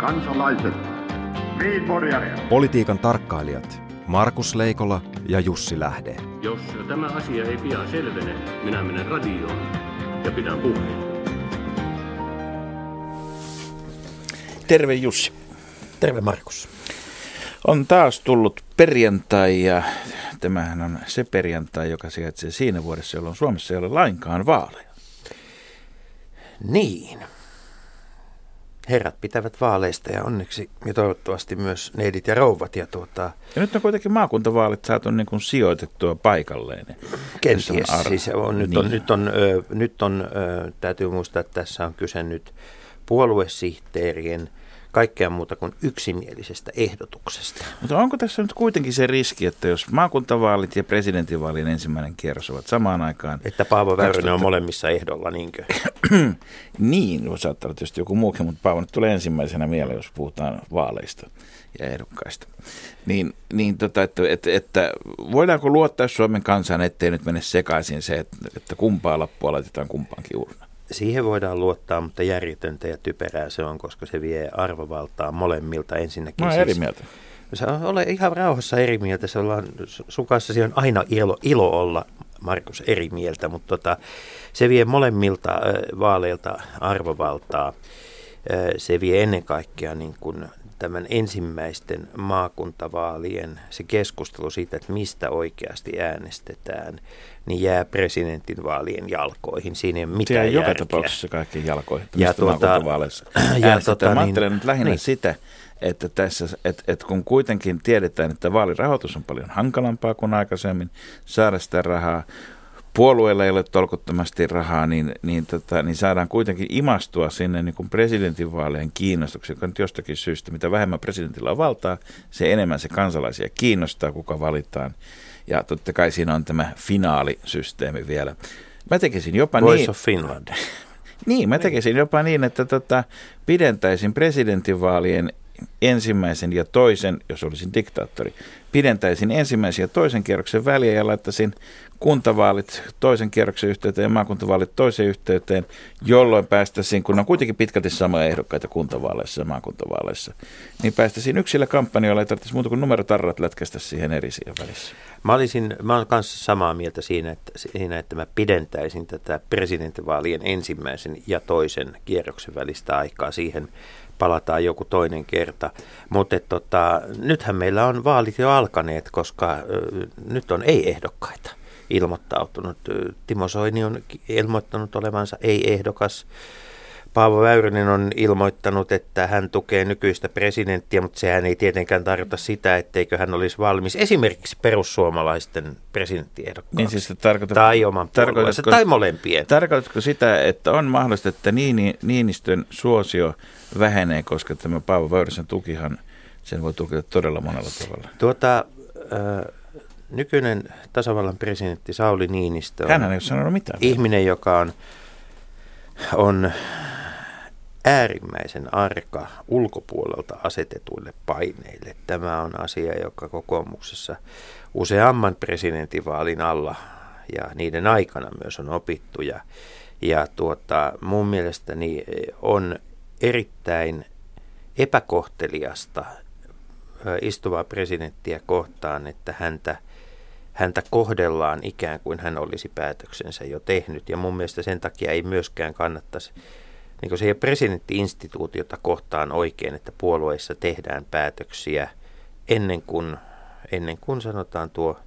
kansalaiset, Politiikan tarkkailijat Markus Leikola ja Jussi Lähde. Jos tämä asia ei pian selvene, minä menen radioon ja pidän puheen. Terve Jussi. Terve Markus. On taas tullut perjantai ja tämähän on se perjantai, joka sijaitsee siinä vuodessa, jolloin Suomessa ei ole lainkaan vaaleja. Niin. Herrat pitävät vaaleista ja onneksi ja toivottavasti myös neidit ja rouvat. Ja, tuota, ja nyt on kuitenkin maakuntavaalit saatu niin kuin sijoitettua paikalleen. Kenties. On siis on, nyt, on, niin. nyt, on, ö, nyt on, ö, täytyy muistaa, että tässä on kyse nyt puoluesihteerien – kaikkea muuta kuin yksimielisestä ehdotuksesta. Mutta onko tässä nyt kuitenkin se riski, että jos maakuntavaalit ja presidentinvaalien ensimmäinen kierros ovat samaan aikaan... Että Paavo Väyrynen 2000... on molemmissa ehdolla, niinkö? niin, saattaa olla tietysti joku muukin, mutta Paavo nyt tulee ensimmäisenä mieleen, jos puhutaan vaaleista ja ehdokkaista. Niin, niin tota, että, että, että voidaanko luottaa Suomen kansaan, ettei nyt mene sekaisin se, että, että kumpaa lappua laitetaan kumpaankin urna? Siihen voidaan luottaa, mutta järjetöntä ja typerää se on, koska se vie arvovaltaa molemmilta ensinnäkin. Mä siis, eri mieltä. Sä ole ihan rauhassa eri mieltä. Se ollaan, sun kanssa on aina ilo, ilo olla, Markus, eri mieltä, mutta tota, se vie molemmilta vaaleilta arvovaltaa. Se vie ennen kaikkea niin kuin tämän ensimmäisten maakuntavaalien se keskustelu siitä, että mistä oikeasti äänestetään, niin jää presidentinvaalien jalkoihin. Siinä ei ole mitään järkeä. joka tapauksessa kaikkien jalkoihin, ja tuota, maakuntavaaleissa ja tuota, Mä ajattelen niin, nyt lähinnä niin. sitä, että, tässä, että, että kun kuitenkin tiedetään, että vaalirahoitus on paljon hankalampaa kuin aikaisemmin, saada sitä rahaa, puolueella ei ole tolkuttomasti rahaa, niin, niin, tota, niin saadaan kuitenkin imastua sinne niin kuin presidentinvaalien kiinnostuksen, joka nyt jostakin syystä, mitä vähemmän presidentillä on valtaa, se enemmän se kansalaisia kiinnostaa, kuka valitaan. Ja totta kai siinä on tämä finaalisysteemi vielä. Mä tekisin jopa Voice niin... of Finland. niin, mä tekisin jopa niin, että tota, pidentäisin presidentinvaalien ensimmäisen ja toisen, jos olisin diktaattori, pidentäisin ensimmäisen ja toisen kierroksen väliä ja laittaisin kuntavaalit toisen kierroksen yhteyteen ja maakuntavaalit toiseen yhteyteen, jolloin päästäisiin, kun on kuitenkin pitkälti samoja ehdokkaita kuntavaaleissa ja maakuntavaaleissa, niin päästäisiin yksillä kampanjoilla, ei tarvitsisi muuta kuin numerotarrat lätkästä siihen eri siihen välissä. Mä, olisin, mä olen kanssa samaa mieltä siinä että, siinä, että mä pidentäisin tätä presidentinvaalien ensimmäisen ja toisen kierroksen välistä aikaa siihen palataan joku toinen kerta. Mutta tota, nythän meillä on vaalit jo alkaneet, koska ö, nyt on ei-ehdokkaita ilmoittautunut. Timo Soini on ilmoittanut olevansa ei-ehdokas. Paavo Väyrynen on ilmoittanut, että hän tukee nykyistä presidenttiä, mutta sehän ei tietenkään tarkoita sitä, etteikö hän olisi valmis esimerkiksi perussuomalaisten presidenttiehdokkaan. Niin siis tai oman puolueensa, tai molempien. Tarkoitatko sitä, että on mahdollista, että Niini, Niinistön suosio vähenee, koska tämä Paavo Väyrysen tukihan, sen voi tukea todella monella tavalla? Tuota, äh, nykyinen tasavallan presidentti Sauli Niinistö on Hän ei ole sanonut mitään. ihminen, joka on, on äärimmäisen arka ulkopuolelta asetetuille paineille. Tämä on asia, joka kokoomuksessa useamman presidentinvaalin alla ja niiden aikana myös on opittu. Ja, ja tuota, mun mielestäni on erittäin epäkohteliasta istuvaa presidenttiä kohtaan, että häntä – häntä kohdellaan ikään kuin hän olisi päätöksensä jo tehnyt. Ja mun mielestä sen takia ei myöskään kannattaisi, niin kuin se ei ole presidenttiinstituutiota kohtaan oikein, että puolueissa tehdään päätöksiä ennen kuin, ennen kuin sanotaan tuo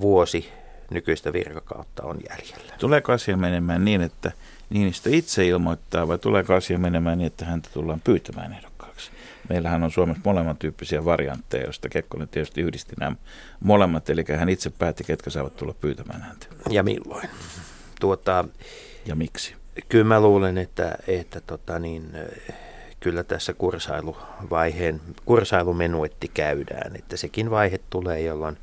vuosi nykyistä virkakautta on jäljellä. Tuleeko asia menemään niin, että Niinistö itse ilmoittaa vai tuleeko asia menemään niin, että häntä tullaan pyytämään ehdokkaaksi? Meillähän on Suomessa molemmat tyyppisiä variantteja, joista Kekkonen tietysti yhdisti nämä molemmat, eli hän itse päätti, ketkä saavat tulla pyytämään häntä. Ja milloin? Tuota, ja miksi? Kyllä mä luulen, että, että tota niin, kyllä tässä kursailuvaiheen, kursailumenuetti käydään, että sekin vaihe tulee, jolloin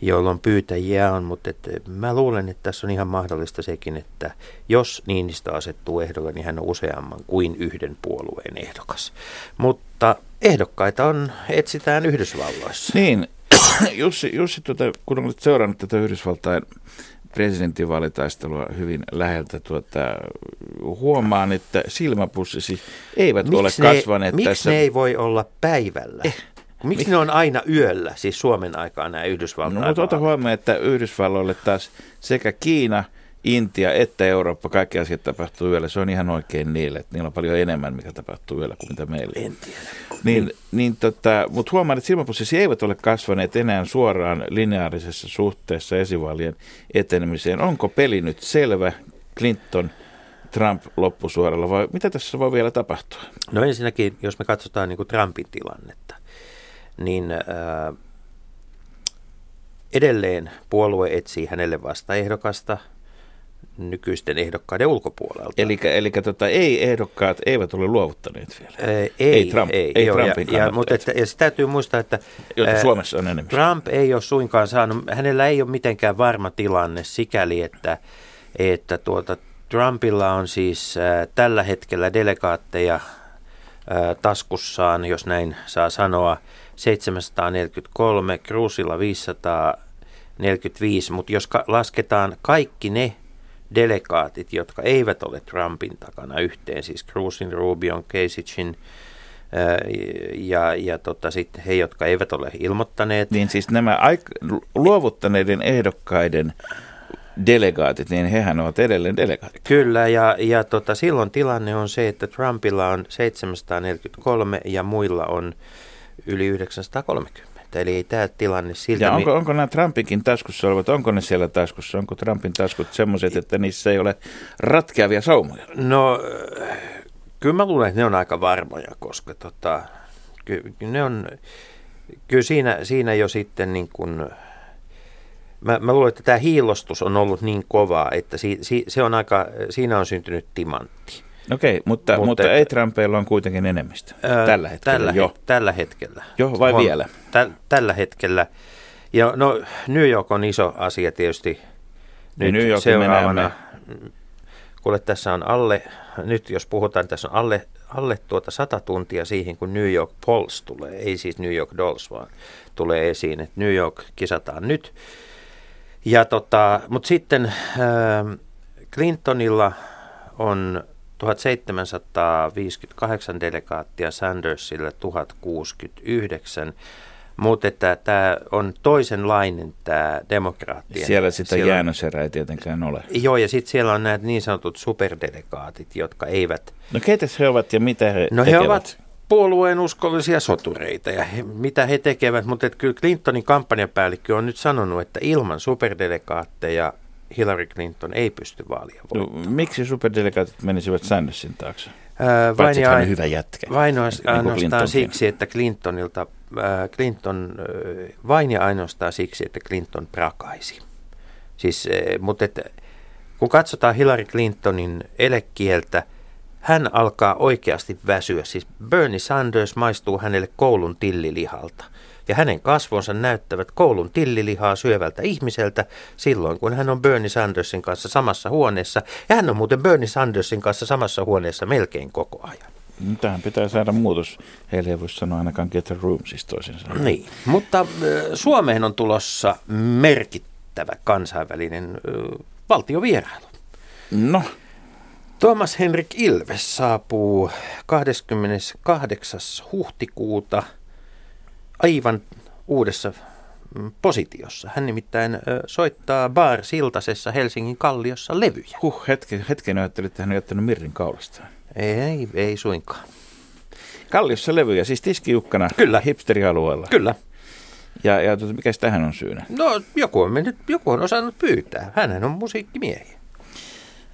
jolloin pyytäjiä on, mutta et mä luulen, että tässä on ihan mahdollista sekin, että jos Niinistä asettuu ehdolle, niin hän on useamman kuin yhden puolueen ehdokas. Mutta ehdokkaita on, etsitään Yhdysvalloissa. Niin, Jussi, Jussi tuota, kun olet seurannut tätä Yhdysvaltain presidentinvaalitaistelua hyvin läheltä. Tuota, huomaan, että silmäpussisi eivät miksi ole kasvaneet ne, tässä. Miksi ne ei voi olla päivällä? Eh. Miksi Mik? ne on aina yöllä, siis Suomen aikaa nämä Yhdysvaltain No mutta ota huomioon, että Yhdysvalloille taas sekä Kiina – Intia että Eurooppa, kaikki asiat tapahtuu yöllä. Se on ihan oikein niille, että niillä on paljon enemmän, mikä tapahtuu yöllä kuin mitä meillä. En tiedä. Niin, niin tota, mutta huomaan, että silmäpussisi eivät ole kasvaneet enää suoraan lineaarisessa suhteessa esivaalien etenemiseen. Onko peli nyt selvä Clinton, Trump loppusuoralla vai mitä tässä voi vielä tapahtua? No ensinnäkin, jos me katsotaan niin kuin Trumpin tilannetta, niin äh, edelleen puolue etsii hänelle vastaehdokasta – nykyisten ehdokkaiden ulkopuolelta. Eli, eli tota, ei-ehdokkaat eivät ole luovuttaneet vielä? Ei, ei, Trump, ei, ei joo, Trumpin ja, ja, mutta että, ja se täytyy muistaa, että Jotta Suomessa on enemmän. Trump ei ole suinkaan saanut, hänellä ei ole mitenkään varma tilanne sikäli, että, että tuota, Trumpilla on siis äh, tällä hetkellä delegaatteja äh, taskussaan, jos näin saa sanoa, 743, Cruzilla 545, mutta jos ka- lasketaan kaikki ne delegaatit, jotka eivät ole Trumpin takana yhteen, siis Cruzin, Rubion, Kasichin ja, ja tota, sitten he, jotka eivät ole ilmoittaneet. Niin siis nämä aik- luovuttaneiden ehdokkaiden delegaatit, niin hehän ovat edelleen delegaatit. Kyllä, ja, ja tota, silloin tilanne on se, että Trumpilla on 743 ja muilla on yli 930 että eli ei tämä tilanne siltä... Ja onko, onko nämä Trumpinkin taskussa olevat, onko ne siellä taskussa, onko Trumpin taskut semmoiset, että niissä ei ole ratkeavia saumoja? No, kyllä mä luulen, että ne on aika varmoja, koska tota, ky, ne on, kyllä siinä, siinä jo sitten niin kuin, mä, mä luulen, että tämä hiilostus on ollut niin kovaa, että si, si, se on aika, siinä on syntynyt timantti. Okei, mutta, mutta, mutta ei Trumpeilla on kuitenkin enemmistö ää, tällä hetkellä tällä, jo. Tällä hetkellä. Jo vai on, vielä? Tä, tällä hetkellä. Ja no New York on iso asia tietysti nyt New York seuraavana. Kuule, tässä on alle, nyt jos puhutaan, tässä on alle, alle tuota sata tuntia siihen, kun New York Polls tulee, ei siis New York Dolls, vaan tulee esiin, että New York kisataan nyt. Ja tota, mutta sitten äh, Clintonilla on 1758 delegaattia, Sandersille 1069, mutta että tämä on toisenlainen tämä demokraattien. Siellä sitä siellä jäännöserää ei tietenkään ole. Joo, ja sitten siellä on nämä niin sanotut superdelegaatit, jotka eivät... No keitä he ovat ja mitä he No tekevät? he ovat puolueen uskollisia sotureita ja he, mitä he tekevät, mutta kyllä Clintonin kampanjapäällikkö on nyt sanonut, että ilman superdelegaatteja Hillary Clinton ei pysty vaalia voittamaan. No, miksi superdelegaatit menisivät Sandersin taakse? Ää, vain ja hyvä jätkä. Vain niin ainoastaan siksi, että Clintonilta, äh, Clinton, äh, vain ja ainoastaan siksi, että Clinton prakaisi. Siis, äh, mutta että, kun katsotaan Hillary Clintonin elekieltä, hän alkaa oikeasti väsyä. Siis Bernie Sanders maistuu hänelle koulun tillilihalta ja hänen kasvonsa näyttävät koulun tillilihaa syövältä ihmiseltä silloin, kun hän on Bernie Sandersin kanssa samassa huoneessa. Ja hän on muuten Bernie Sandersin kanssa samassa huoneessa melkein koko ajan. Tähän pitää saada muutos. Heille ei voi sanoa ainakaan get a room, siis toisin sanoen. Niin, mutta Suomeen on tulossa merkittävä kansainvälinen valtiovierailu. No, Thomas Henrik Ilves saapuu 28. huhtikuuta – aivan uudessa mm, positiossa. Hän nimittäin soittaa Bar Siltasessa Helsingin Kalliossa levyjä. Huh, hetken, hetken ajattelin, että hän on jättänyt Mirrin kaulastaan. Ei, ei suinkaan. Kalliossa levyjä, siis tiskiukkana Kyllä. hipsterialueella. Kyllä. Ja, ja tuota, mikä tähän on syynä? No joku on, mennyt, joku on osannut pyytää. Hänhän on musiikkimiehiä.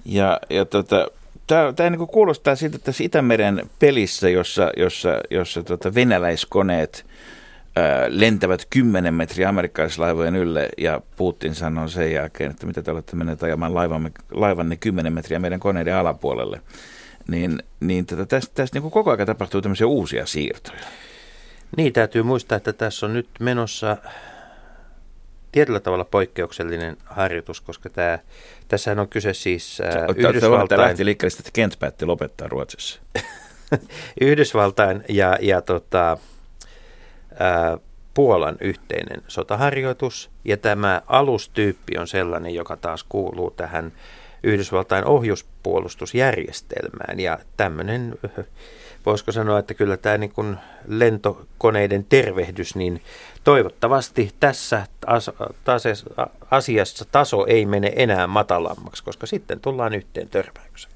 Ja, ja tota, tämä niin kuulostaa siltä, että tässä Itämeren pelissä, jossa, jossa, jossa tota venäläiskoneet – lentävät 10 metriä amerikkalaislaivojen ylle ja Putin sanoo sen jälkeen, että mitä te olette menneet ajamaan laivamme, laivanne 10 metriä meidän koneiden alapuolelle. Niin, niin tätä, tästä, tästä niin koko ajan tapahtuu tämmöisiä uusia siirtoja. Niin, täytyy muistaa, että tässä on nyt menossa tietyllä tavalla poikkeuksellinen harjoitus, koska tämä, tässähän on kyse siis Yhdysvaltain... Tämä lähti liikkeelle, että Kent päätti lopettaa Ruotsissa. Yhdysvaltain ja, ja tota, Puolan yhteinen sotaharjoitus ja tämä alustyyppi on sellainen, joka taas kuuluu tähän Yhdysvaltain ohjuspuolustusjärjestelmään ja tämmöinen, voisiko sanoa, että kyllä tämä niin kuin lentokoneiden tervehdys, niin toivottavasti tässä asiassa taso ei mene enää matalammaksi, koska sitten tullaan yhteen törmäykseen.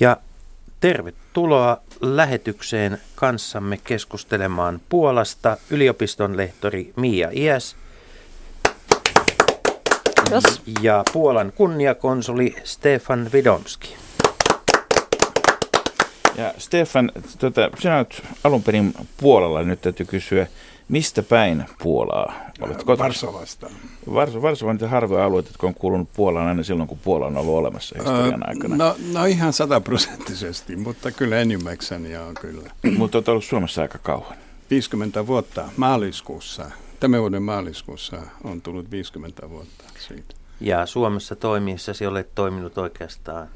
Ja tervetuloa lähetykseen kanssamme keskustelemaan Puolasta yliopiston lehtori Mia Iäs Kiitos. ja Puolan kunniakonsuli Stefan Vidomski. Ja Stefan, tota, sinä olet alun perin Puolalla, nyt täytyy kysyä, Mistä päin Puolaa olet kotoisin? Varsovasta. Vars, Varsova on harvoja alueita, jotka on kuulunut Puolaan aina silloin, kun Puola on ollut olemassa historian aikana. No, no ihan sataprosenttisesti, mutta kyllä enimmäkseni joo kyllä. mutta olet ollut Suomessa aika kauan. 50 vuotta maaliskuussa. Tämän vuoden maaliskuussa on tullut 50 vuotta siitä. Ja Suomessa toimiessasi olet toiminut oikeastaan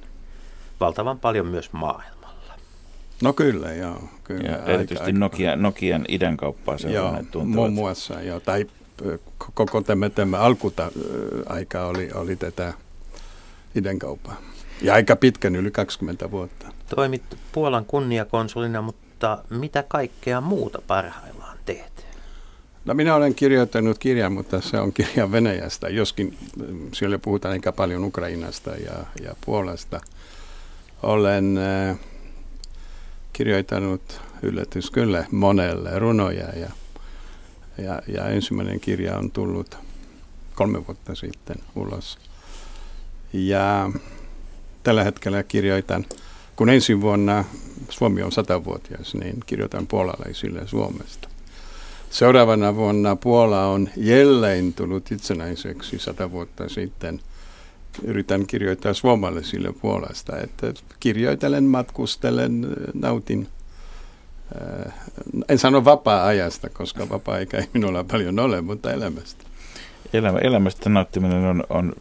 valtavan paljon myös maailmassa. No kyllä, joo. Kyllä, ja aika, erityisesti aika, Nokia, Nokian idän kauppaa Joo, muun muassa, joo. Tai koko tämä, tämä alkuta aika oli, oli tätä idän kauppaa. Ja aika pitkän, yli 20 vuotta. Toimit Puolan kunniakonsulina, mutta mitä kaikkea muuta parhaillaan teet? No minä olen kirjoittanut kirjan, mutta se on kirja Venäjästä, joskin siellä puhutaan aika paljon Ukrainasta ja, ja Puolasta. Olen äh, kirjoittanut yllätys kyllä monelle runoja ja, ja, ja ensimmäinen kirja on tullut kolme vuotta sitten ulos. Ja tällä hetkellä kirjoitan, kun ensi vuonna Suomi on satavuotias, niin kirjoitan puolalaisille Suomesta. Seuraavana vuonna Puola on jälleen tullut itsenäiseksi sata vuotta sitten – yritän kirjoittaa suomalaisille puolesta. Että kirjoitelen, matkustelen, nautin. En sano vapaa-ajasta, koska vapaa-aika ei minulla paljon ole, mutta elämästä. Elämä, elämästä nauttiminen on, on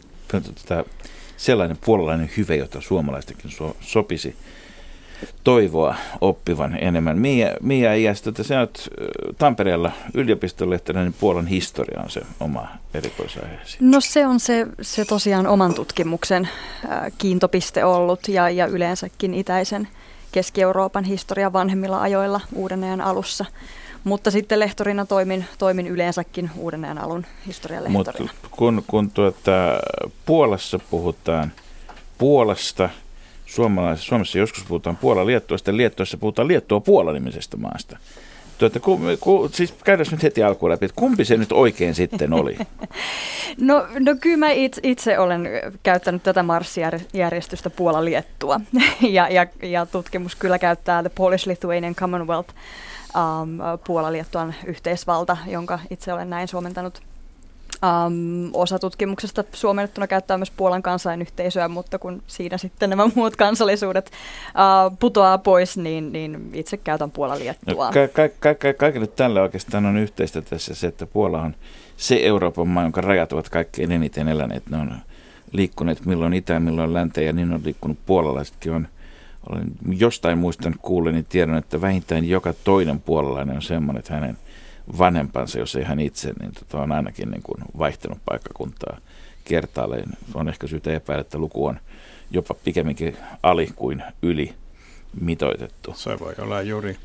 sellainen puolalainen hyve, jota suomalaistakin so, sopisi toivoa oppivan enemmän. Mia, Mia Iästä, että sä oot Tampereella yliopistolehtenä, niin Puolan historia on se oma erikoisaiheesi. No se on se, se tosiaan oman tutkimuksen kiintopiste ollut ja, ja yleensäkin itäisen Keski-Euroopan historian vanhemmilla ajoilla uuden ajan alussa. Mutta sitten lehtorina toimin, toimin yleensäkin uuden ajan alun historian lehtorina. Mutta kun, kun tuota, Puolassa puhutaan Puolasta – Suomalaisessa, Suomessa joskus puhutaan Puola Liettuasta ja Liettuassa puhutaan Liettua Puola-nimisestä maasta. Tuota, ku, ku, siis käydään nyt heti alkuun läpi, että kumpi se nyt oikein sitten oli? No, no kyllä mä itse, itse olen käyttänyt tätä marssijärjestystä Puola-Liettua ja, ja, ja tutkimus kyllä käyttää The Polish-Lithuanian Commonwealth um, Puola-Liettuan yhteisvalta, jonka itse olen näin suomentanut Um, osa tutkimuksesta suomennettuna käyttää myös Puolan kansainyhteisöä, mutta kun siinä sitten nämä muut kansallisuudet uh, putoaa pois, niin, niin itse käytän Puolan liettua. No, ka- ka- ka- kaikille tälle oikeastaan on yhteistä tässä se, että Puola on se Euroopan maa, jonka rajat ovat kaikkein eniten eläneet. Ne on liikkuneet milloin itään, milloin länteen ja niin on liikkunut puolalaisetkin. On, olen jostain muistan kuulen, niin tiedän, että vähintään joka toinen puolalainen on semmoinen, että hänen vanhempansa, jos ei hän itse, niin tota on ainakin niin kuin vaihtanut paikkakuntaa kertaalleen. On ehkä syytä epäillä, että luku on jopa pikemminkin ali kuin yli mitoitettu. Se voi olla juuri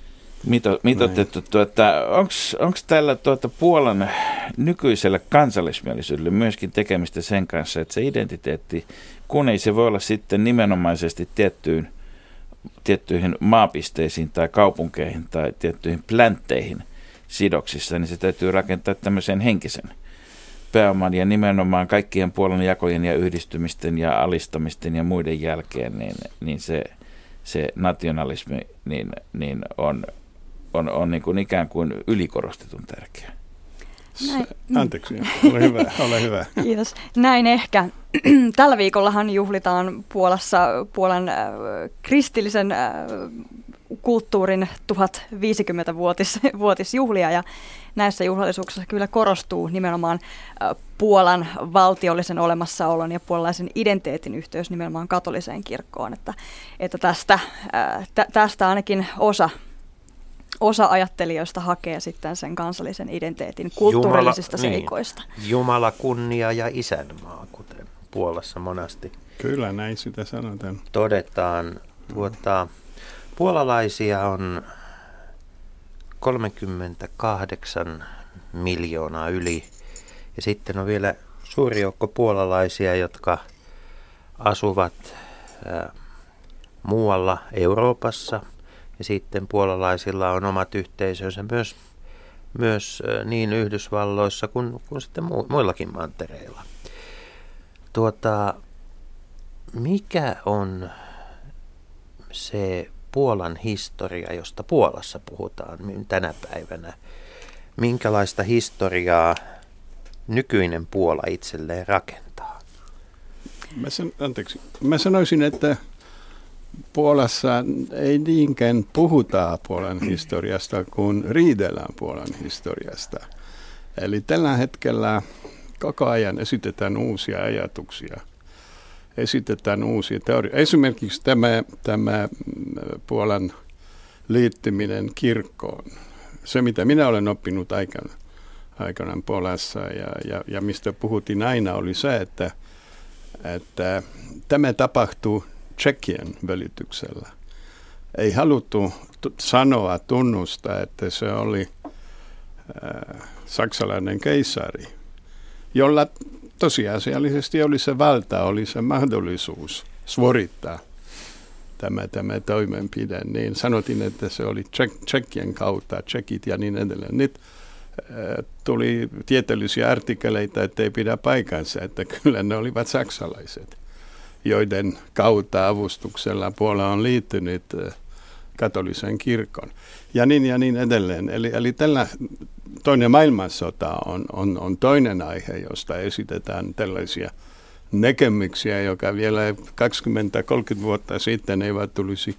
Mito, mitoitettu. Tuota, Onko tällä tuota, Puolan nykyisellä kansallismielisyydellä myöskin tekemistä sen kanssa, että se identiteetti, kun ei se voi olla sitten nimenomaisesti tiettyyn, tiettyihin maapisteisiin tai kaupunkeihin tai tiettyihin pläntteihin – sidoksissa, niin se täytyy rakentaa tämmöisen henkisen pääoman ja nimenomaan kaikkien puolen jakojen ja yhdistymisten ja alistamisten ja muiden jälkeen, niin, niin se, se nationalismi niin, niin on, on, on niin kuin ikään kuin ylikorostetun tärkeä. Näin. Anteeksi, ole hyvä, ole hyvä. Kiitos. Näin ehkä. Tällä viikollahan juhlitaan Puolassa Puolan äh, kristillisen äh, kulttuurin 1050-vuotisjuhlia ja näissä juhlallisuuksissa kyllä korostuu nimenomaan Puolan valtiollisen olemassaolon ja puolalaisen identiteetin yhteys nimenomaan katoliseen kirkkoon, että, että tästä, tä, tästä ainakin osa osa ajattelijoista hakee sitten sen kansallisen identiteetin kulttuurillisista Jumala, niin. seikoista. Niin, Jumala kunnia ja isänmaa, kuten Puolassa monasti. Kyllä, näin sitä sanotaan. Todetaan. Tuota, puolalaisia on 38 miljoonaa yli. Ja sitten on vielä suuri joukko puolalaisia, jotka asuvat muualla Euroopassa. Ja sitten puolalaisilla on omat yhteisönsä myös, myös niin Yhdysvalloissa kuin, kuin sitten mu- muillakin mantereilla. Tuota, mikä on se Puolan historia, josta Puolassa puhutaan tänä päivänä? Minkälaista historiaa nykyinen Puola itselleen rakentaa? Mä, san, anteeksi. Mä sanoisin, että Puolassa ei niinkään puhuta Puolan historiasta, kuin riidellään Puolan historiasta. Eli tällä hetkellä koko ajan esitetään uusia ajatuksia, esitetään uusia teorioita. Esimerkiksi tämä, tämä Puolan liittyminen kirkkoon. Se, mitä minä olen oppinut aikana, aikanaan Puolassa ja, ja, ja mistä puhuttiin aina, oli se, että, että tämä tapahtuu Tsekien välityksellä. Ei haluttu t- sanoa, tunnustaa, että se oli äh, saksalainen keisari – jolla tosiasiallisesti oli se valta, oli se mahdollisuus suorittaa tämä, tämä toimenpide, niin sanotin, että se oli Tsekkien kautta, Tsekit ja niin edelleen. Nyt äh, tuli tieteellisiä artikkeleita, että ei pidä paikansa, että kyllä ne olivat saksalaiset, joiden kautta avustuksella Puola on liittynyt äh, katolisen kirkon. Ja niin ja niin edelleen. Eli, eli tällä toinen maailmansota on, on, on toinen aihe, josta esitetään tällaisia näkemyksiä, joka vielä 20-30 vuotta sitten eivät tulisi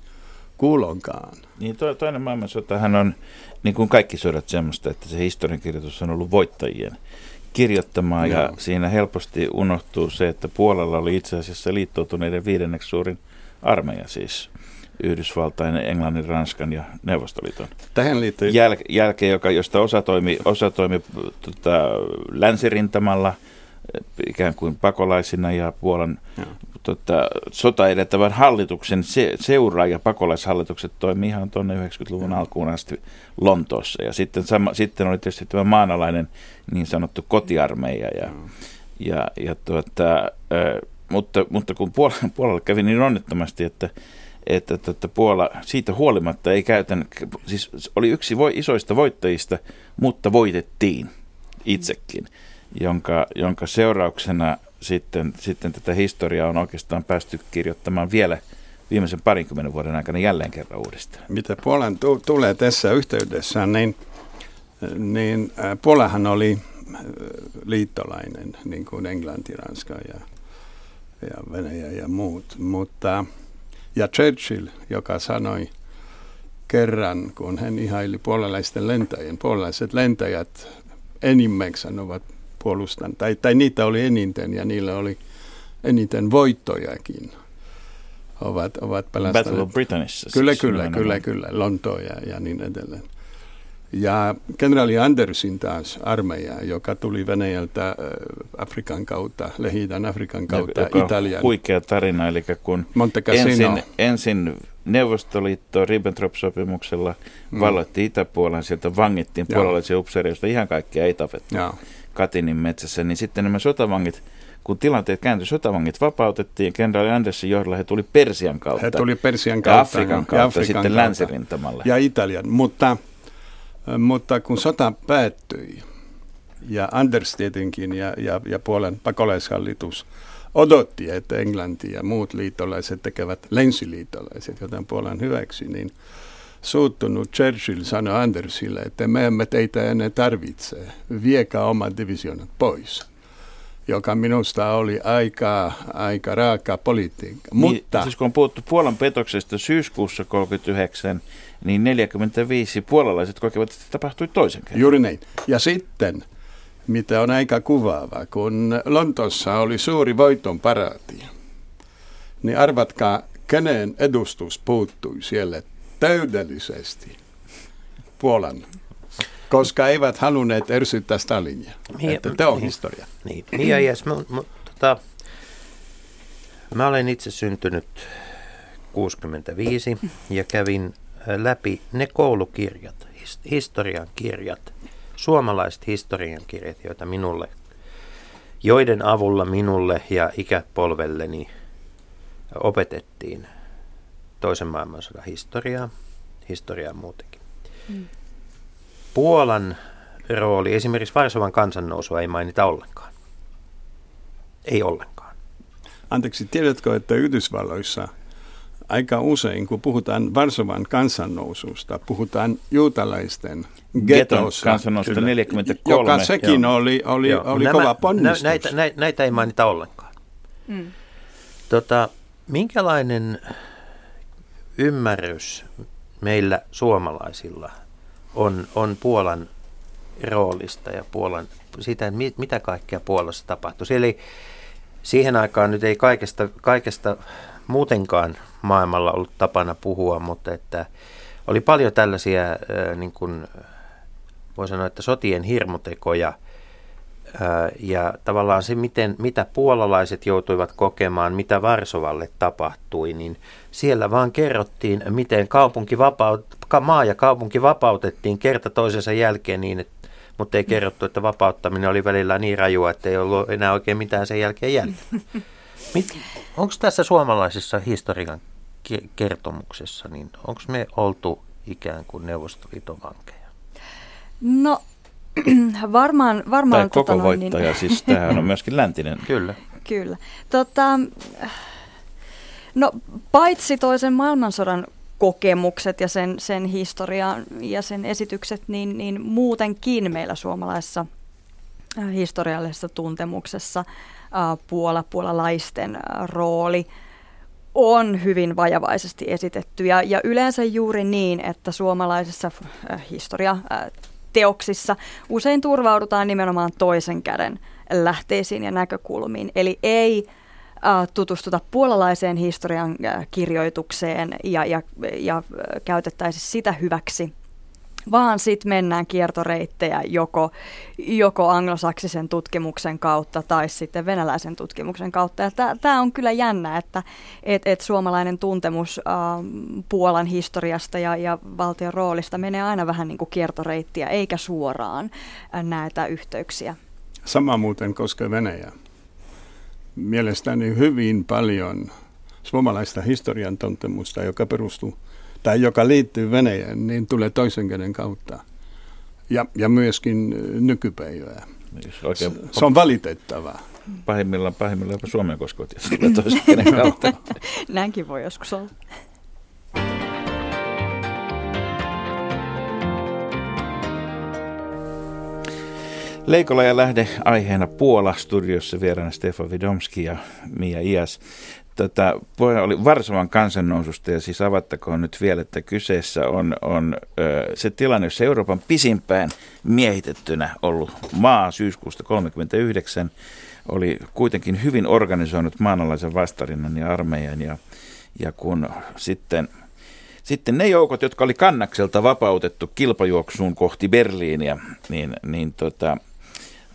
kuulonkaan. Niin to, toinen maailmansotahan on, niin kuin kaikki sodat, semmoista, että se historiankirjoitus on ollut voittajien kirjoittamaa Joo. ja siinä helposti unohtuu se, että Puolalla oli itse asiassa liittoutuneiden viidenneksi suurin armeija siis Yhdysvaltain, Englannin, Ranskan ja Neuvostoliiton Tähän liittyy... jäl- jälkeen, joka, josta osa toimi, osa toimi tota, länsirintamalla ikään kuin pakolaisina ja Puolan tota, sota edettävän hallituksen se, ja pakolaishallitukset toimi ihan tuonne 90-luvun ja. alkuun asti Lontoossa. Ja sitten, sama, sitten oli tietysti tämä maanalainen niin sanottu kotiarmeija. Ja, ja, ja, ja tuota, mutta, mutta kun Puolalla, Puolalla kävi niin onnettomasti, että että, että Puola siitä huolimatta ei käytän, siis oli yksi voi, isoista voittajista, mutta voitettiin itsekin, jonka, jonka seurauksena sitten, sitten tätä historiaa on oikeastaan päästy kirjoittamaan vielä viimeisen parinkymmenen vuoden aikana jälleen kerran uudestaan. Mitä Puolan tu- tulee tässä yhteydessä, niin, niin äh, Puolahan oli äh, liittolainen, niin kuin Englanti, Ranska ja, ja Venäjä ja muut, mutta ja Churchill, joka sanoi kerran, kun hän ihaili puolalaisten lentäjien, puolalaiset lentäjät enimmäkseen ovat puolustaneet, tai, tai niitä oli eniten ja niillä oli eniten voittojakin. Ovat, ovat pelastaneet. Battle of Britainissa. Kyllä, siis kyllä, kyllä, kyllä, Lontoa ja, ja niin edelleen. Ja kenraali Andersin taas armeija, joka tuli Venäjältä äh, Afrikan kautta, lähi Afrikan kautta joka Italian. Huikea tarina, eli kun ensin, ensin Neuvostoliitto Ribbentrop-sopimuksella mm. valloitti Itäpuolen, sieltä vangittiin puolalaisia upseereista, ihan kaikkia ei tapettu. Katinin metsässä, niin sitten nämä sotavangit kun tilanteet kääntyi, sotavangit vapautettiin, kenraali Andersin johdolla he tuli Persian kautta. He tuli Persian kautta. Ja Afrikan kautta, ja Afrikan sitten kautta. länsirintamalle. Ja Italian, mutta mutta kun sota päättyi, ja Anders tietenkin ja, ja, ja Puolen pakolaishallitus odotti, että Englanti ja muut liittolaiset tekevät länsiliittolaiset, joten Puolan hyväksi, niin suuttunut Churchill sanoi Andersille, että me emme teitä enää tarvitse, viekää omat divisionat pois. joka minusta oli aika, aika raaka politiikka. Niin, Mutta, siis kun on puhuttu Puolan petoksesta syyskuussa 1939, niin 45 puolalaiset kokevat, että tapahtui toisen kerran. Juuri näin. Ja sitten, mitä on aika kuvaava, kun Lontossa oli suuri voiton paraati, niin arvatkaa, kenen edustus puuttui siellä täydellisesti Puolan koska eivät halunneet ärsyttää Stalinia. Niin, että tämä on niin, historia. Niin, niin ja yes, mä, mä, tota, mä olen itse syntynyt 65 ja kävin läpi ne koulukirjat, historian kirjat, suomalaiset historian kirjat, joita minulle, joiden avulla minulle ja ikäpolvelleni opetettiin toisen maailmansodan historiaa, historiaa muutenkin. Mm. Puolan rooli, esimerkiksi Varsovan kansannousua ei mainita ollenkaan. Ei ollenkaan. Anteeksi, tiedätkö, että Yhdysvalloissa aika usein, kun puhutaan Varsovan kansannoususta, puhutaan juutalaisten getossa. kansannoususta 43. Joka sekin joo. oli, oli, joo. oli Nämä, kova ponnistus. Näitä, näitä, näitä ei mainita ollenkaan. Mm. Tota, minkälainen ymmärrys meillä suomalaisilla on, on Puolan roolista ja Puolan, sitä, mitä kaikkea Puolassa tapahtui. Ei, siihen aikaan nyt ei kaikesta, kaikesta muutenkaan maailmalla ollut tapana puhua, mutta että oli paljon tällaisia, niin kuin, voi sanoa, että sotien hirmutekoja – ja tavallaan se, miten, mitä puolalaiset joutuivat kokemaan, mitä Varsovalle tapahtui, niin siellä vaan kerrottiin, miten kaupunki vapaut, maa ja kaupunki vapautettiin kerta toisensa jälkeen niin, että, mutta ei kerrottu, että vapauttaminen oli välillä niin rajua, että ei ollut enää oikein mitään sen jälkeen jäljellä. Onko tässä suomalaisessa historian kertomuksessa, niin onko me oltu ikään kuin Neuvostoliiton vankeja? No varmaan, varmaan tai koko tota voittaja, niin... siis tämähän on myöskin läntinen. Kyllä. Kyllä. Tota, no, paitsi toisen maailmansodan kokemukset ja sen, sen historia ja sen esitykset, niin, niin muutenkin meillä suomalaisessa äh, historiallisessa tuntemuksessa äh, puola, puolalaisten äh, rooli on hyvin vajavaisesti esitetty ja, ja yleensä juuri niin, että suomalaisessa historia teoksissa usein turvaudutaan nimenomaan toisen käden lähteisiin ja näkökulmiin. Eli ei äh, tutustuta puolalaiseen historian äh, kirjoitukseen ja, ja, ja äh, käytettäisi sitä hyväksi vaan sitten mennään kiertoreittejä joko, joko anglosaksisen tutkimuksen kautta tai sitten venäläisen tutkimuksen kautta. Tämä on kyllä jännä, että et, et suomalainen tuntemus ä, Puolan historiasta ja, ja valtion roolista menee aina vähän niin kuin kiertoreittiä eikä suoraan ä, näitä yhteyksiä. Sama muuten koskee Venäjää. Mielestäni hyvin paljon suomalaista historian tuntemusta, joka perustuu tai joka liittyy Venäjään, niin tulee toisen käden kautta. Ja, ja myöskin nykypäivää. Se, se on valitettavaa. Pahimmillaan, pahimmillaan jopa Suomen koskot, jos tulee toisen käden kautta. Näinkin voi joskus olla. Leikola ja lähde aiheena Puola studiossa vieraana Stefan Vidomski ja Mia Ias. Tota, puhe oli Varsovan kansannoususta ja siis avattakoon nyt vielä, että kyseessä on, on se tilanne, jossa Euroopan pisimpään miehitettynä ollut maa syyskuusta 1939 oli kuitenkin hyvin organisoinut maanalaisen vastarinnan ja armeijan ja, ja kun sitten sitten ne joukot, jotka oli kannakselta vapautettu kilpajuoksuun kohti Berliiniä, niin, niin tota,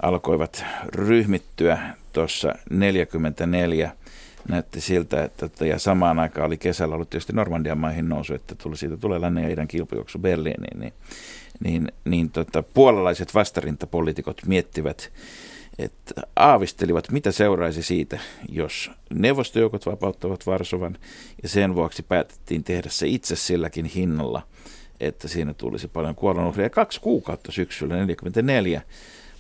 alkoivat ryhmittyä tuossa 44 näytti siltä, että ja samaan aikaan oli kesällä ollut tietysti Normandian maihin nousu, että tuli, siitä tulee lännen ja idän kilpajuoksu Berliiniin, niin, niin, niin tota, puolalaiset vastarintapoliitikot miettivät, että aavistelivat, mitä seuraisi siitä, jos neuvostojoukot vapauttavat Varsovan, ja sen vuoksi päätettiin tehdä se itse silläkin hinnalla, että siinä tulisi paljon kuolonuhria. Kaksi kuukautta syksyllä 1944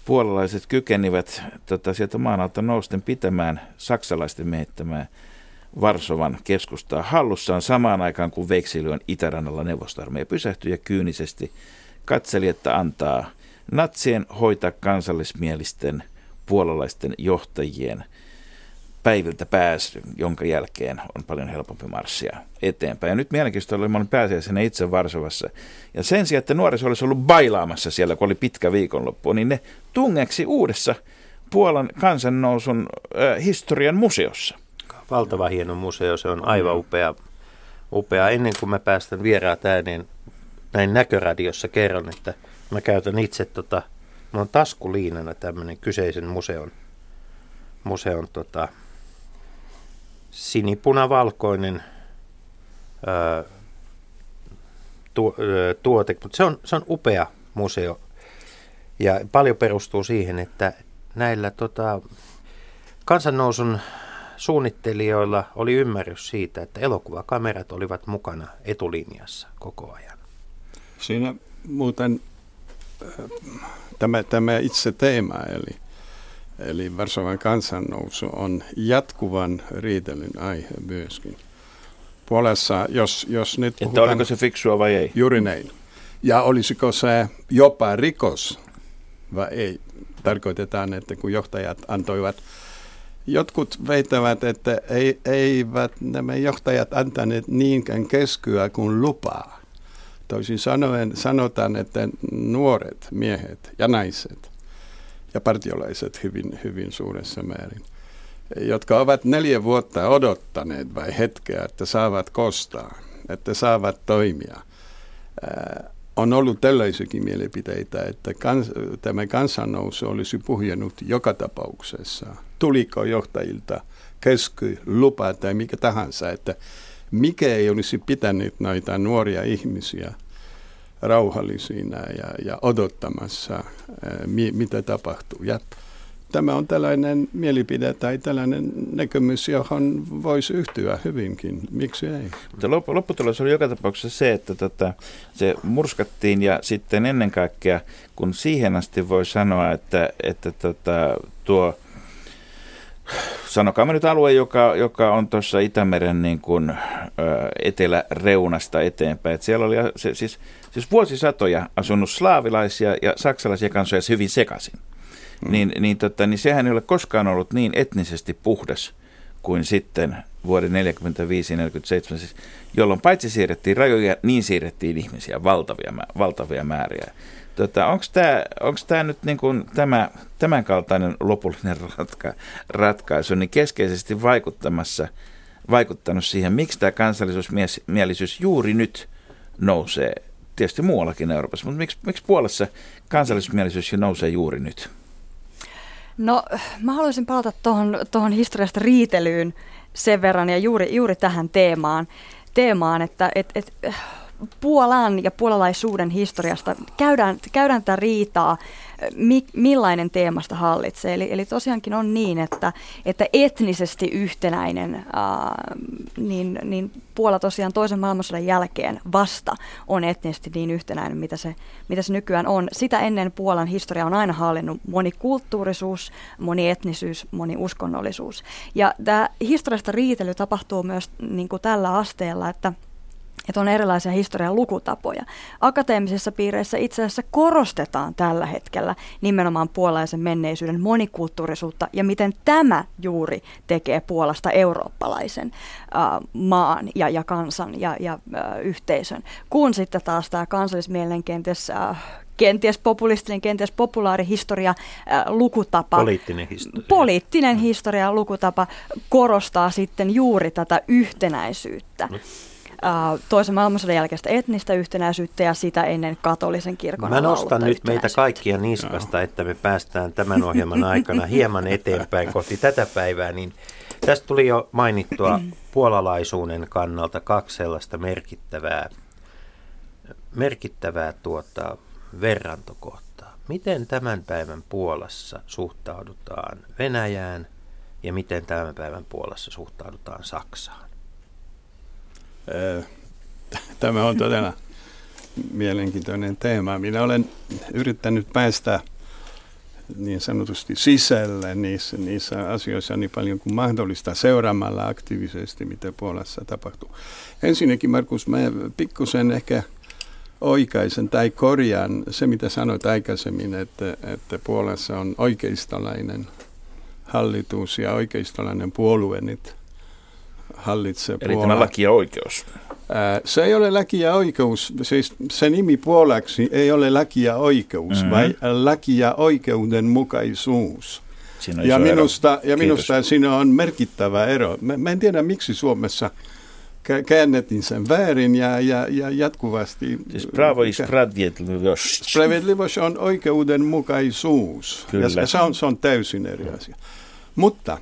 puolalaiset kykenivät tota, sieltä maan alta nousten pitämään saksalaisten mehittämää Varsovan keskustaa. Hallussaan samaan aikaan, kun Veiksilön itärannalla neuvostarmeija pysähtyi ja kyynisesti katseli, että antaa natsien hoitaa kansallismielisten puolalaisten johtajien päiviltä pääsy, jonka jälkeen on paljon helpompi marssia eteenpäin. Ja nyt mielenkiintoista oli, mä olin pääsiäisenä itse Varsovassa. Ja sen sijaan, että nuoriso olisi ollut bailaamassa siellä, kun oli pitkä viikonloppu, niin ne tungeksi uudessa Puolan kansannousun äh, historian museossa. Valtava hieno museo, se on aivan mm. upea. upea. Ennen kuin mä päästän vieraat ääneen, näin näköradiossa kerron, että mä käytän itse tota, mä on taskuliinana tämmöinen kyseisen museon, museon tota, sinipunavalkoinen ää, tu, ää, tuote, mutta se on, se on upea museo ja paljon perustuu siihen, että näillä tota, kansannousun suunnittelijoilla oli ymmärrys siitä, että elokuvakamerat olivat mukana etulinjassa koko ajan. Siinä muuten tämä, tämä itse teema, eli, eli Varsovan kansannousu on jatkuvan riitelyn aihe myöskin. Puolessa, jos, jos nyt puhutaan, Että oliko se fiksua vai ei? Juuri näin. Ja olisiko se jopa rikos vai ei? Tarkoitetaan, että kun johtajat antoivat Jotkut väittävät, että ei, eivät nämä johtajat antaneet niinkään keskyä kuin lupaa. Toisin sanoen sanotaan, että nuoret miehet ja naiset ja partiolaiset hyvin, hyvin suuressa määrin, jotka ovat neljä vuotta odottaneet vai hetkeä, että saavat kostaa, että saavat toimia, on ollut tällaisiakin mielipiteitä, että kans, tämä kansannousu olisi puhjennut joka tapauksessa. Tuliko johtajilta kesky, lupa tai mikä tahansa, että mikä ei olisi pitänyt noita nuoria ihmisiä rauhallisina ja, ja odottamassa, ää, mi, mitä tapahtuu. Ja tämä on tällainen mielipide tai tällainen näkemys, johon voisi yhtyä hyvinkin. Miksi ei? Lopputulos oli joka tapauksessa se, että tota, se murskattiin ja sitten ennen kaikkea, kun siihen asti voi sanoa, että, että tota, tuo – sanokaamme nyt alue, joka, joka on tuossa Itämeren niin kuin, ö, eteläreunasta eteenpäin. Et siellä oli se, siis, siis vuosisatoja asunut slaavilaisia ja saksalaisia kansoja hyvin sekaisin. Mm. Niin, niin, tota, niin sehän ei ole koskaan ollut niin etnisesti puhdas kuin sitten vuoden 45-47, siis, jolloin paitsi siirrettiin rajoja, niin siirrettiin ihmisiä valtavia, valtavia määriä. Tota, Onko tämä onks tää nyt niin kuin tämä, tämän kaltainen lopullinen ratka, ratkaisu niin keskeisesti vaikuttamassa, vaikuttanut siihen, miksi tämä kansallisuusmielisyys juuri nyt nousee, tietysti muuallakin Euroopassa, mutta miksi, miksi Puolassa kansallisuusmielisyys nousee juuri nyt? No mä haluaisin palata tuohon historiasta riitelyyn sen verran ja juuri, juuri tähän teemaan, teemaan että et, et, Puolan ja puolalaisuuden historiasta käydään, käydään tätä riitaa, mi, millainen teemasta hallitsee. Eli, eli tosiaankin on niin, että, että etnisesti yhtenäinen, ää, niin, niin Puola tosiaan toisen maailmansodan jälkeen vasta on etnisesti niin yhtenäinen, mitä se, mitä se nykyään on. Sitä ennen Puolan historia on aina hallinnut monikulttuurisuus, monietnisyys, moniuskonnollisuus. Ja tämä historiasta riitely tapahtuu myös niin kuin tällä asteella, että – että on erilaisia historian lukutapoja. Akateemisissa piireissä itse asiassa korostetaan tällä hetkellä nimenomaan puolaisen menneisyyden monikulttuurisuutta ja miten tämä juuri tekee Puolasta eurooppalaisen äh, maan ja, ja kansan ja, ja äh, yhteisön, kun sitten taas tämä kansallismielen kenties äh, kenties populistinen, kenties populaarihistoria, äh, lukutapa. Poliittinen historia. Poliittinen historia, lukutapa korostaa sitten juuri tätä yhtenäisyyttä. No toisen maailmansodan jälkeistä etnistä yhtenäisyyttä ja sitä ennen katolisen kirkon Mä nostan nyt meitä kaikkia niskasta, että me päästään tämän ohjelman aikana hieman eteenpäin kohti tätä päivää, niin tästä tuli jo mainittua puolalaisuuden kannalta kaksi sellaista merkittävää, merkittävää tuota, verrantokohtaa. Miten tämän päivän Puolassa suhtaudutaan Venäjään ja miten tämän päivän Puolassa suhtaudutaan Saksaan? Tämä on todella mielenkiintoinen teema. Minä olen yrittänyt päästä niin sanotusti sisälle niissä, niissä asioissa niin paljon kuin mahdollista seuraamalla aktiivisesti, mitä Puolassa tapahtuu. Ensinnäkin, Markus, mä pikkusen ehkä oikaisen tai korjaan se, mitä sanoit aikaisemmin, että, että Puolassa on oikeistolainen hallitus ja oikeistolainen puolue nyt hallitsee Eli tämä laki ja oikeus. Se ei ole laki ja oikeus, siis se nimi puolaksi ei ole laki ja oikeus, mm-hmm. vaan laki ja oikeudenmukaisuus. Ja minusta, ja minusta siinä on merkittävä ero. Mä, mä en tiedä, miksi Suomessa käännettiin sen väärin ja, ja, ja jatkuvasti... Siis pravo i sprawiedliwość. Sprawiedliwość on oikeudenmukaisuus. Kyllä. Ja se on, se on täysin eri asia. Mutta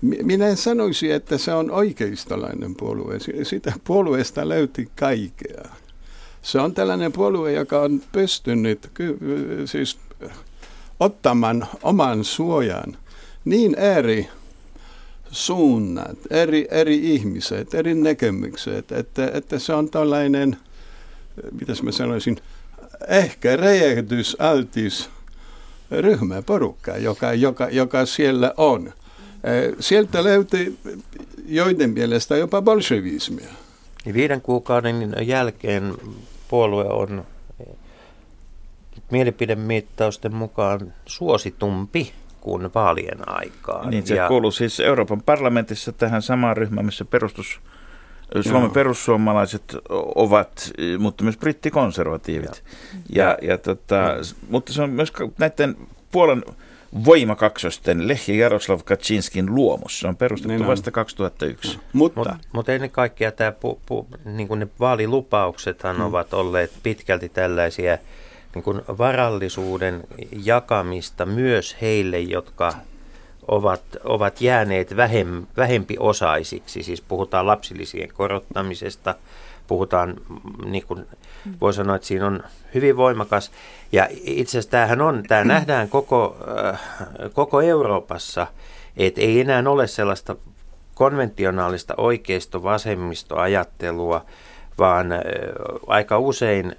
minä en sanoisi, että se on oikeistolainen puolue. Sitä puolueesta löyti kaikkea. Se on tällainen puolue, joka on pystynyt siis ottamaan oman suojan niin eri suunnat, eri, eri ihmiset, eri näkemykset, että, että se on tällainen, mitäs mä sanoisin, ehkä räjähdysaltis ryhmäporukka, joka, joka, joka siellä on. Sieltä löytyi joiden mielestä jopa bolshevismia. Viiden kuukauden jälkeen puolue on mielipidemittausten mukaan suositumpi kuin vaalien aikaan. Niin, se ja... kuuluu siis Euroopan parlamentissa tähän samaan ryhmään, missä perustus, Suomen Joo. perussuomalaiset ovat, mutta myös brittikonservatiivit. Ja, ja, ja tota, mutta se on myös näiden puolen voimakaksosten Lech ja Jaroslav Kaczynskin luomus. Se on perustettu niin vasta 2001. No. Mutta, Mut, mutta ennen kaikkea tämä pu, pu, niin kuin ne vaalilupauksethan hmm. ovat olleet pitkälti tällaisia niin kuin varallisuuden jakamista myös heille, jotka ovat, ovat jääneet vähem, vähempiosaisiksi. Siis puhutaan lapsilisien korottamisesta, puhutaan, niin kuin voi sanoa, että siinä on hyvin voimakas. Ja itse asiassa tämähän on, tämä nähdään koko, äh, koko Euroopassa, että ei enää ole sellaista konventionaalista oikeisto-vasemmistoajattelua, vaan äh, aika usein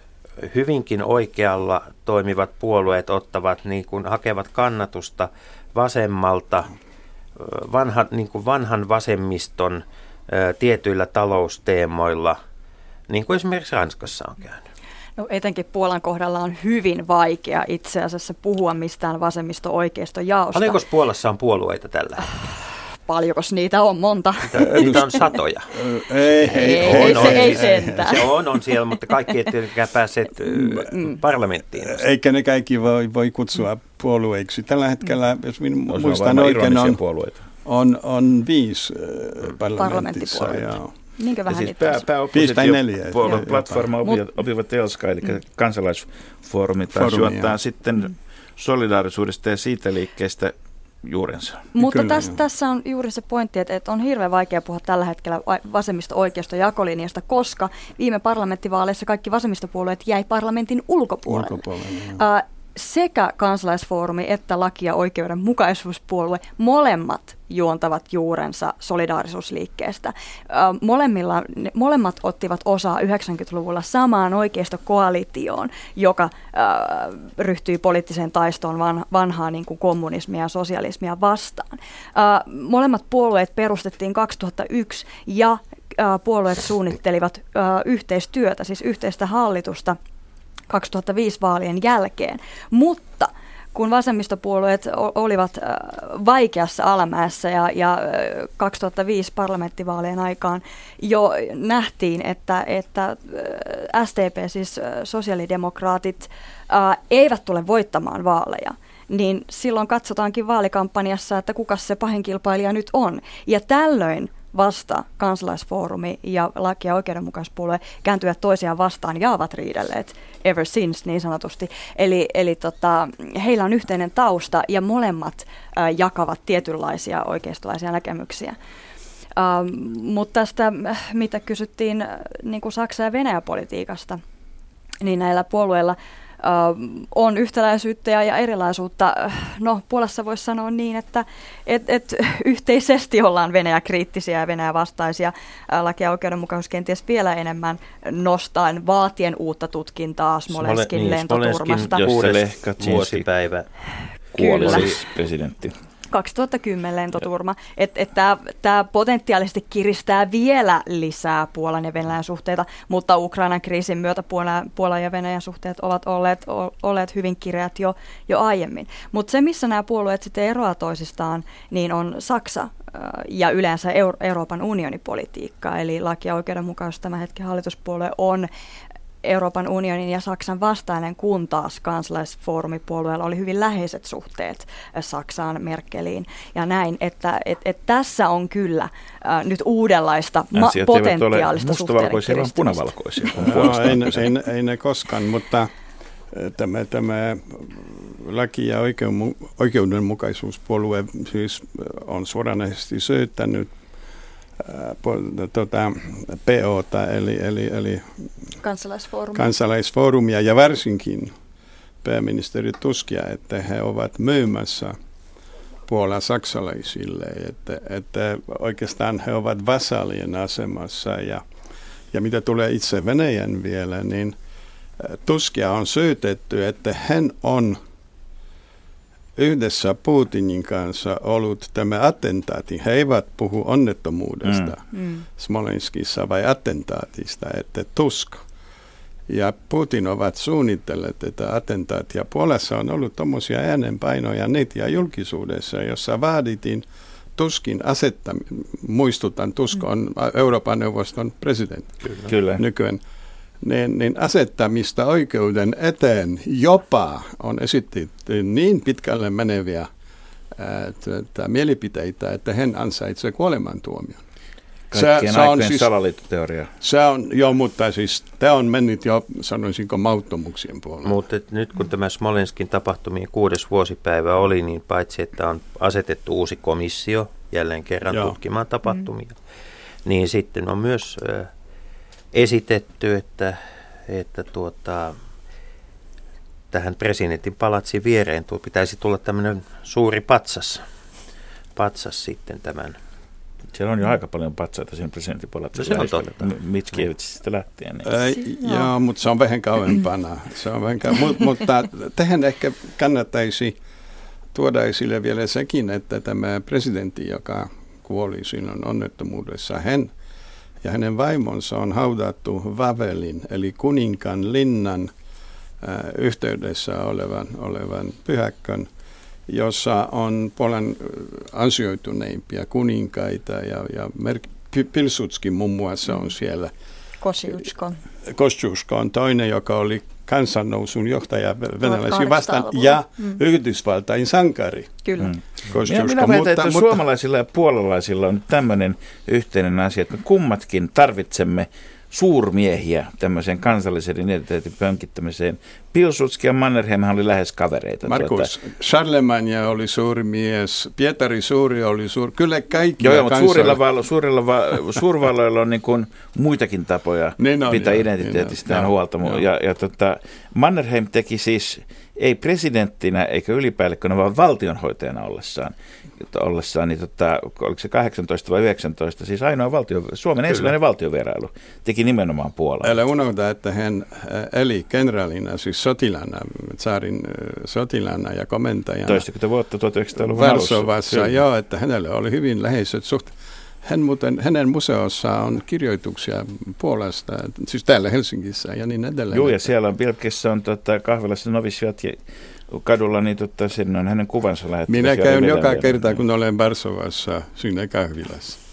hyvinkin oikealla toimivat puolueet ottavat, niin kuin, hakevat kannatusta vasemmalta, vanha, niin kuin vanhan vasemmiston tietyillä talousteemoilla, niin kuin esimerkiksi Ranskassa on käynyt. No etenkin Puolan kohdalla on hyvin vaikea itse asiassa puhua mistään vasemmisto-oikeisto jaosta. Paljonko Puolassa on puolueita tällä paljonko niitä on monta? Niitä on satoja. ei, ei, ei, on, se, on, ei sentään. Se on, on siellä, mutta kaikki ei tietenkään päässeet mm. parlamenttiin. Eikä ne kaikki voi, voi kutsua puolueiksi. Tällä hetkellä, jos minun no, muistan oikein, on, puolueita. on, on viisi äh, parlamentissa. Ja, Niinkö vähän siis pää, pääoppositio platforma opiva Telska, eli mm. kansalaisfoorumi taas juottaa sitten solidaarisuudesta ja siitä liikkeestä juurensa. Mutta Kyllä, tässä, tässä on juuri se pointti, että, että on hirveän vaikea puhua tällä hetkellä vasemmista-oikeasta jakolinjasta, koska viime parlamenttivaaleissa kaikki vasemmistopuolueet jäi parlamentin ulkopuolelle. ulkopuolelle uh, sekä kansalaisfoorumi että laki- ja oikeudenmukaisuuspuolue, molemmat juontavat juurensa solidaarisuusliikkeestä. Molemmilla, molemmat ottivat osaa 90-luvulla samaan oikeistokoalitioon, joka äh, ryhtyi poliittiseen taistoon van, vanhaa niin kuin kommunismia ja sosialismia vastaan. Äh, molemmat puolueet perustettiin 2001 ja äh, puolueet suunnittelivat yhteistyötä, siis yhteistä hallitusta – 2005 vaalien jälkeen. Mutta kun vasemmistopuolueet olivat vaikeassa alamäessä ja, ja 2005 parlamenttivaalien aikaan jo nähtiin, että, että STP, siis sosiaalidemokraatit, eivät tule voittamaan vaaleja niin silloin katsotaankin vaalikampanjassa, että kuka se pahin kilpailija nyt on. Ja tällöin vasta kansalaisfoorumi ja laki- ja oikeudenmukaispuolue kääntyvät toisiaan vastaan ja ovat riidelleet ever since niin sanotusti. Eli, eli tota, heillä on yhteinen tausta ja molemmat äh, jakavat tietynlaisia oikeistolaisia näkemyksiä. Ähm, mutta tästä, mitä kysyttiin äh, niin kuin Saksa- ja Venäjä-politiikasta, niin näillä puolueilla – on yhtäläisyyttä ja, ja erilaisuutta. No, Puolassa voisi sanoa niin, että et, et, yhteisesti ollaan Venäjä-kriittisiä ja Venäjä-vastaisia. Laki- ja oikeudenmukaisuus kenties vielä enemmän nostaen vaatien uutta tutkintaa Smolenskin niin, lentoturmasta. Jos se vuosipäivä kuoli siis presidentti. 2010 lentoturma. Että et tämä potentiaalisesti kiristää vielä lisää Puolan ja Venäjän suhteita, mutta Ukrainan kriisin myötä Puolan, Puolan ja Venäjän suhteet ovat olleet, olleet hyvin kireät jo, jo aiemmin. Mutta se, missä nämä puolueet sitten eroavat toisistaan, niin on Saksa ja yleensä Euro- Euroopan unionipolitiikka, eli laki- ja oikeudenmukaisuus tämä hetken hallituspuolue on Euroopan unionin ja Saksan vastainen, kun taas kansalaisfoorumipuolueella oli hyvin läheiset suhteet Saksaan, Merkeliin ja näin, että et, et tässä on kyllä äh, nyt uudenlaista ma- potentiaalista mustavalkoisia, vaan punavalkoisia. no, ei, ei, ei ne koskaan, mutta tämä, tämä laki- ja oikeudenmukaisuuspuolue siis on suoranaisesti syyttänyt tuota, POta, eli, eli, eli kansalaisfoorumia. kansalaisfoorumia ja varsinkin pääministeri Tuskia, että he ovat myymässä Puolan saksalaisille, että, että oikeastaan he ovat vasallien asemassa ja, ja mitä tulee itse Venäjän vielä, niin Tuskia on syytetty, että hän on yhdessä Putinin kanssa ollut tämä attentaati. He eivät puhu onnettomuudesta mm. mm. Smolenskissa vai attentaatista, että Tusk ja Putin ovat suunnitelleet tätä attentaatia. Puolessa on ollut tuommoisia äänenpainoja netiä julkisuudessa, jossa vaadittiin Tuskin asetta, muistutan, Tusk on mm. Euroopan neuvoston presidentti Kyllä. nykyään niin, niin asettamista oikeuden eteen jopa on esitetty niin pitkälle meneviä ää, tuota, mielipiteitä, että hän ansaitsee kuolemantuomion. Kaikkien se, se on siis, salaliittoteoria. Se on, joo, mutta siis tämä on mennyt jo, sanoisinko, mauttomuksien puolella. Mutta nyt kun tämä Smolenskin tapahtumien kuudes vuosipäivä oli, niin paitsi että on asetettu uusi komissio jälleen kerran joo. tutkimaan tapahtumia, mm. niin sitten on myös äh, esitetty, että, että tuota, tähän presidentin palatsin viereen tuo, pitäisi tulla tämmöinen suuri patsas, patsas sitten tämän. Siellä on jo aika paljon patsaita siinä presidentin palatsissa. No se on totta. Mitskievitsistä lähtien. Niin. Äh, joo, mutta se on vähän kauempana. Se on vähän kauempana. Mut, mutta tähän ehkä kannattaisi tuoda esille vielä sekin, että tämä presidentti, joka kuoli silloin onnettomuudessa, hän ja hänen vaimonsa on haudattu Vavelin, eli kuninkaan linnan äh, yhteydessä olevan, olevan pyhäkkön, jossa on Polan ansioituneimpia kuninkaita ja, ja Mer- Pilsutski muun muassa on siellä. Kosiutsko. Kosiutsko on toinen, joka oli kansannousun johtaja venäläisiä vastaan ja mm. Yhdysvaltain sankari. Kyllä. Mm. Minä, minä väitän, että mutta, suomalaisilla ja puolalaisilla on tämmöinen yhteinen asia, että me kummatkin tarvitsemme suurmiehiä tämmöiseen kansallisen identiteetin pönkittämiseen. Pilsutski ja Mannerheim oli lähes kavereita. Markus, tuota. Charlemagne oli suuri mies, Pietari Suuri oli suuri, kyllä kaikki. Joo, mutta suurilla, valo, suurilla va, suurvalloilla on niin kuin muitakin tapoja niin on, pitää joo, identiteetistään niin huolta. Joo. Ja, ja tota, Mannerheim teki siis ei presidenttinä eikä ylipäällikkönä, vaan valtionhoitajana ollessaan ollessaan, niin tota, oliko se 18 vai 19, siis ainoa valtio, Suomen Kyllä. ensimmäinen valtiovierailu teki nimenomaan Puolaan. Älä unohda, että hän eli kenraalina, siis sotilana, saarin äh, sotilana ja komentajana. Toistakymmentä vuotta 1900-luvun Varsovassa, joo, että hänellä oli hyvin läheiset suht. Hän muuten, hänen museossa on kirjoituksia Puolasta, siis täällä Helsingissä ja niin edelleen. Joo, ja siellä on Pilkissä on tota, kahvilassa novisiat ja kadulla, niin tota, sinne on hänen kuvansa lähetty. Minä käyn joka kerta, kun olen Varsovassa sinne kahvilassa.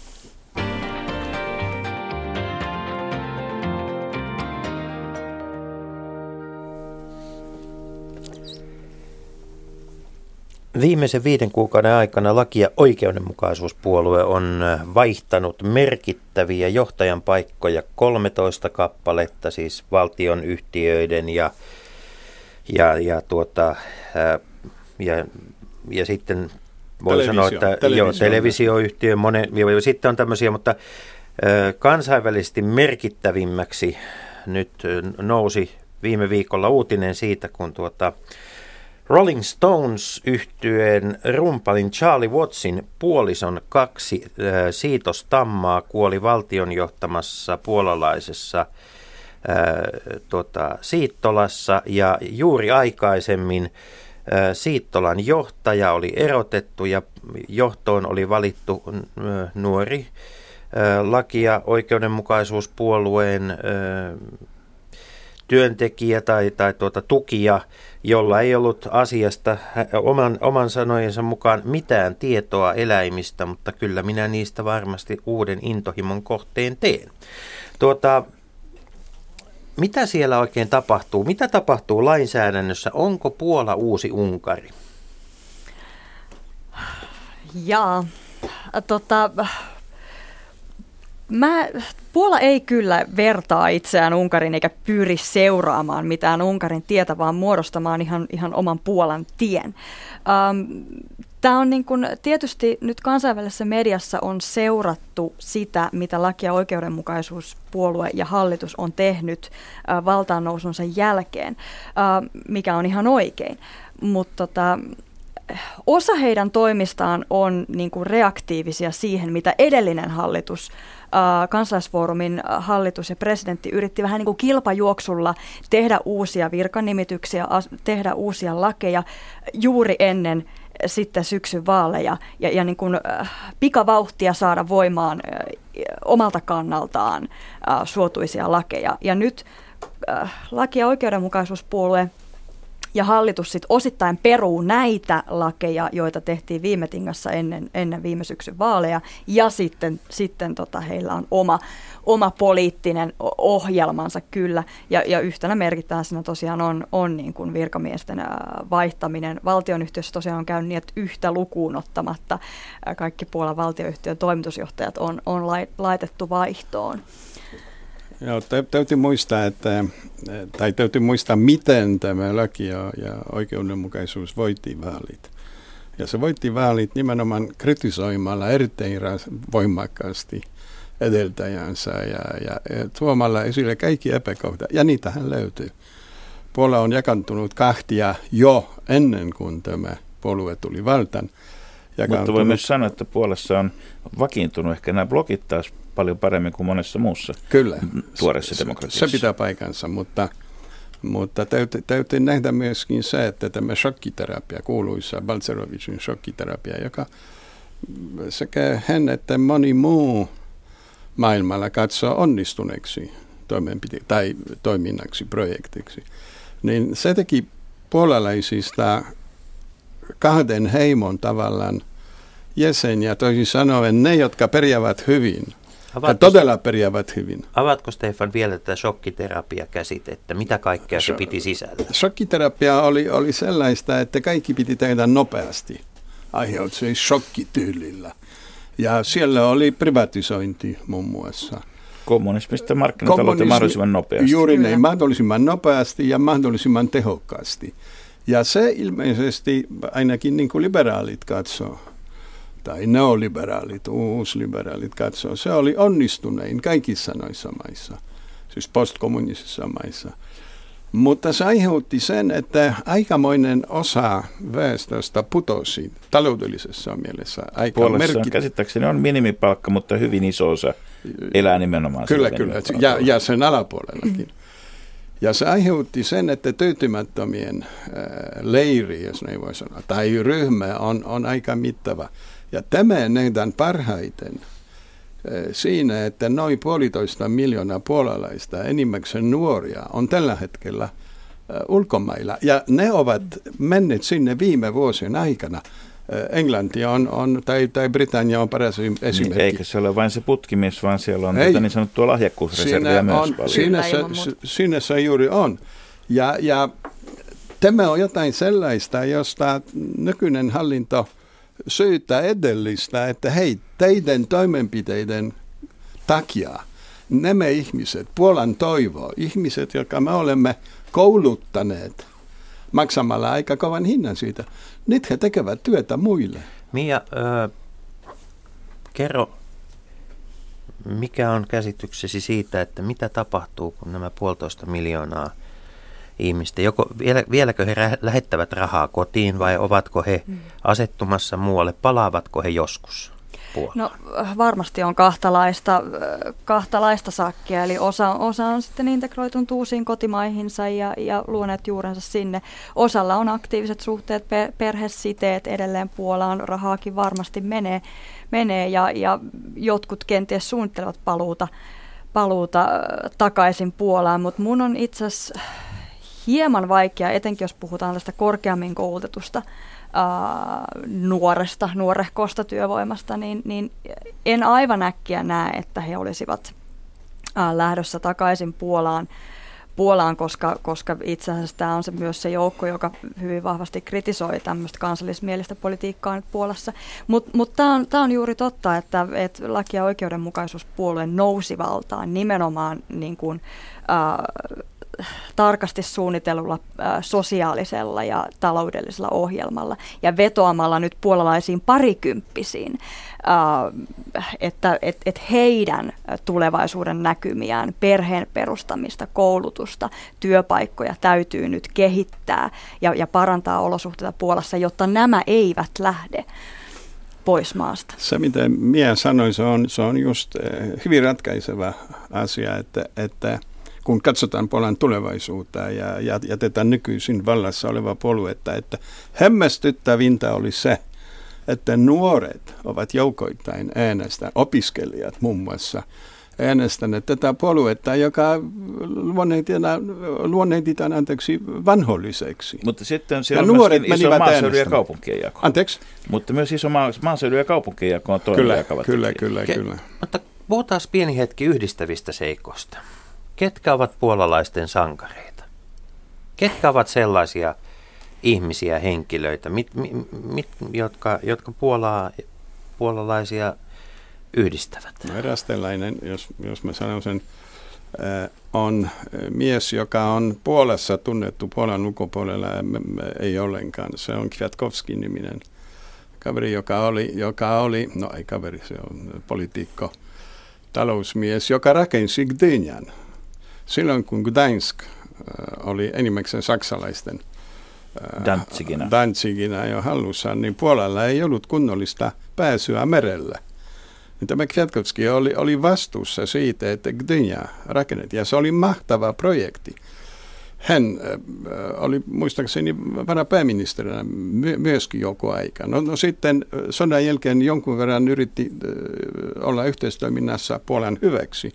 Viimeisen viiden kuukauden aikana laki- ja oikeudenmukaisuuspuolue on vaihtanut merkittäviä johtajan paikkoja 13 kappaletta, siis valtion yhtiöiden ja ja, ja, tuota, ja, ja sitten voi sanoa, että televisio, joo, televisioyhtiö, monen, ja sitten on tämmöisiä, mutta kansainvälisesti merkittävimmäksi nyt nousi viime viikolla uutinen siitä, kun tuota Rolling Stones yhtyeen rumpalin Charlie Wattsin puolison kaksi äh, siitostammaa kuoli valtion johtamassa puolalaisessa ää, tota, Siittolassa ja juuri aikaisemmin Siittolan johtaja oli erotettu ja johtoon oli valittu nuori laki- ja oikeudenmukaisuuspuolueen työntekijä tai, tai tuota, tukija, jolla ei ollut asiasta oman, oman sanojensa mukaan mitään tietoa eläimistä, mutta kyllä minä niistä varmasti uuden intohimon kohteen teen. Tuota, mitä siellä oikein tapahtuu? Mitä tapahtuu lainsäädännössä? Onko Puola uusi Unkari? Jaa, tota, Mä, Puola ei kyllä vertaa itseään Unkarin eikä pyri seuraamaan mitään Unkarin tietä, vaan muodostamaan ihan, ihan oman Puolan tien. Ähm, Tämä on niin kun, tietysti nyt kansainvälisessä mediassa on seurattu sitä, mitä laki- ja oikeudenmukaisuuspuolue ja hallitus on tehnyt äh, valtaan nousunsa jälkeen, äh, mikä on ihan oikein. Mutta tota, osa heidän toimistaan on niin reaktiivisia siihen, mitä edellinen hallitus, kansalaisfoorumin hallitus ja presidentti yritti vähän niin kuin kilpajuoksulla tehdä uusia virkanimityksiä, tehdä uusia lakeja juuri ennen sitten syksyn vaaleja ja, ja niin kuin, äh, pikavauhtia saada voimaan äh, omalta kannaltaan äh, suotuisia lakeja. Ja nyt äh, laki- ja oikeudenmukaisuuspuolue ja hallitus sitten osittain peruu näitä lakeja, joita tehtiin viime tingassa ennen, ennen viime syksyn vaaleja, ja sitten, sitten tota, heillä on oma, oma poliittinen ohjelmansa kyllä, ja, ja yhtenä merkittävänä tosiaan on, on niin kuin virkamiesten vaihtaminen. Valtionyhtiössä tosiaan on käynyt niin, että yhtä lukuun ottamatta kaikki Puolan valtioyhtiön toimitusjohtajat on, on laitettu vaihtoon. Joo, täytyy muistaa, että, tai täytyy muistaa, miten tämä laki ja, ja oikeudenmukaisuus voitti vaalit. Ja se voitti vaalit nimenomaan kritisoimalla erittäin voimakkaasti edeltäjänsä ja, ja, tuomalla esille kaikki epäkohdat. Ja niitähän löytyy. Puola on jakantunut kahtia jo ennen kuin tämä puolue tuli valtaan. Mutta voi myös sanoa, että Puolassa on vakiintunut ehkä nämä blogit taas paljon paremmin kuin monessa muussa Kyllä. tuoreessa demokratiassa. Se pitää paikansa, mutta, mutta täytyy, täytyy nähdä myöskin se, että tämä shokkiterapia, kuuluisa Balcerovicin shokkiterapia, joka sekä hän että moni muu maailmalla katsoo onnistuneeksi toimenpite- tai toiminnaksi, projektiksi, niin se teki puolalaisista kahden heimon tavallaan jäseniä, toisin sanoen ne, jotka pärjäävät hyvin – Avatko, ja todella pärjäävät hyvin. Avatko Stefan vielä tätä shokkiterapia-käsitettä? Mitä kaikkea se piti sisällä? Shokkiterapia oli, oli sellaista, että kaikki piti tehdä nopeasti. Aiheutui shokkityylillä. Ja siellä oli privatisointi muun muassa. Kommunismista markkinataloutta mahdollisimman nopeasti. Juuri näin, mahdollisimman nopeasti ja mahdollisimman tehokkaasti. Ja se ilmeisesti ainakin niin kuin liberaalit katsoo tai neoliberaalit, uusliberaalit katsoo, se oli onnistunein kaikissa noissa maissa, siis postkommunistisissa maissa. Mutta se aiheutti sen, että aikamoinen osa väestöstä putosi taloudellisessa mielessä aika merkit... käsittääkseni on minimipalkka, mutta hyvin iso osa elää nimenomaan Kyllä, kyllä, ja, ja sen alapuolellakin. Ja se aiheutti sen, että tyytymättömien äh, leiri, jos näin voi sanoa, tai ryhmä on, on aika mittava. Ja tämä nähdään parhaiten eh, siinä, että noin puolitoista miljoonaa puolalaista, enimmäkseen nuoria, on tällä hetkellä eh, ulkomailla. Ja ne ovat menneet sinne viime vuosien aikana. Eh, Englanti on, on tai, tai Britannia on paras esimerkki. Niin, eikä se ole vain se putkimies, vaan siellä on tuota niin sanottua lahjakkuusreserviä myös on, paljon. Siinä se, siinä se juuri on. Ja, ja tämä on jotain sellaista, josta nykyinen hallinto – syytä edellistä, että hei, teidän toimenpiteiden takia nämä ihmiset, Puolan toivo, ihmiset, jotka me olemme kouluttaneet maksamalla aika kovan hinnan siitä, nyt he tekevät työtä muille. Mia, äh, kerro, mikä on käsityksesi siitä, että mitä tapahtuu, kun nämä puolitoista miljoonaa – ihmistä. Joko, vielä, vieläkö he lähettävät rahaa kotiin vai ovatko he mm. asettumassa muualle? Palaavatko he joskus? Puola? No varmasti on kahtalaista, kahtalaista sakkia, eli osa, osa on sitten integroitunut uusiin kotimaihinsa ja, ja luoneet juurensa sinne. Osalla on aktiiviset suhteet, per, perhesiteet edelleen Puolaan, rahaakin varmasti menee, menee ja, ja jotkut kenties suunnittelevat paluuta, paluuta takaisin Puolaan, mutta mun on itse asiassa hieman vaikea, etenkin jos puhutaan tästä korkeammin koulutetusta nuoresta, nuorehkosta työvoimasta, niin, niin en aivan äkkiä näe, että he olisivat ää, lähdössä takaisin Puolaan, Puolaan koska, koska itse asiassa tämä on se, myös se joukko, joka hyvin vahvasti kritisoi tämmöistä kansallismielistä politiikkaa nyt Puolassa. Mutta mut, tämä on, on juuri totta, että et laki- ja oikeudenmukaisuuspuolue nousi valtaan nimenomaan niin kuin, äh, tarkasti suunnitellulla sosiaalisella ja taloudellisella ohjelmalla ja vetoamalla nyt puolalaisiin parikymppisiin, että et, et heidän tulevaisuuden näkymiään, perheen perustamista, koulutusta, työpaikkoja täytyy nyt kehittää ja, ja parantaa olosuhteita Puolassa, jotta nämä eivät lähde pois maasta. Se, mitä minä sanoin, se on, se on just hyvin ratkaiseva asia, että, että – kun katsotaan Puolan tulevaisuutta ja, ja jätetään nykyisin vallassa oleva puoluetta, että hämmästyttävintä oli se, että nuoret ovat joukoittain äänestä, opiskelijat muun muassa, äänestäneet tätä puoluetta, joka luonnehditaan anteeksi vanholliseksi. Mutta sitten siellä ja on nuoret iso maaseudu- ja kaupunkien jako. Anteeksi? Mutta myös iso maaseudu- ja kaupunkien jako on toinen Kyllä, kyllä, kyllä, Ke- kyllä. Mutta puhutaan pieni hetki yhdistävistä seikoista ketkä ovat puolalaisten sankareita? Ketkä ovat sellaisia ihmisiä, henkilöitä, mit, mit, jotka, jotka Puolaa, puolalaisia yhdistävät? No eräs tällainen, jos, jos mä sanon sen, äh, on mies, joka on Puolassa tunnettu Puolan ulkopuolella, ei ollenkaan. Se on Kwiatkowski-niminen kaveri, joka oli, joka oli, no ei kaveri, se on poliitikko, talousmies, joka rakensi Gdynjan silloin kun Gdańsk äh, oli enimmäkseen saksalaisten äh, Danziginä. Danziginä jo hallussa, niin Puolalla ei ollut kunnollista pääsyä merelle. Niin tämä Kwiatkowski oli, oli vastuussa siitä, että Gdynia rakennettiin, ja se oli mahtava projekti. Hän äh, oli muistaakseni varapääministerinä my- myöskin joku aika. No, no sitten sodan jälkeen jonkun verran yritti olla yhteistoiminnassa Puolan hyväksi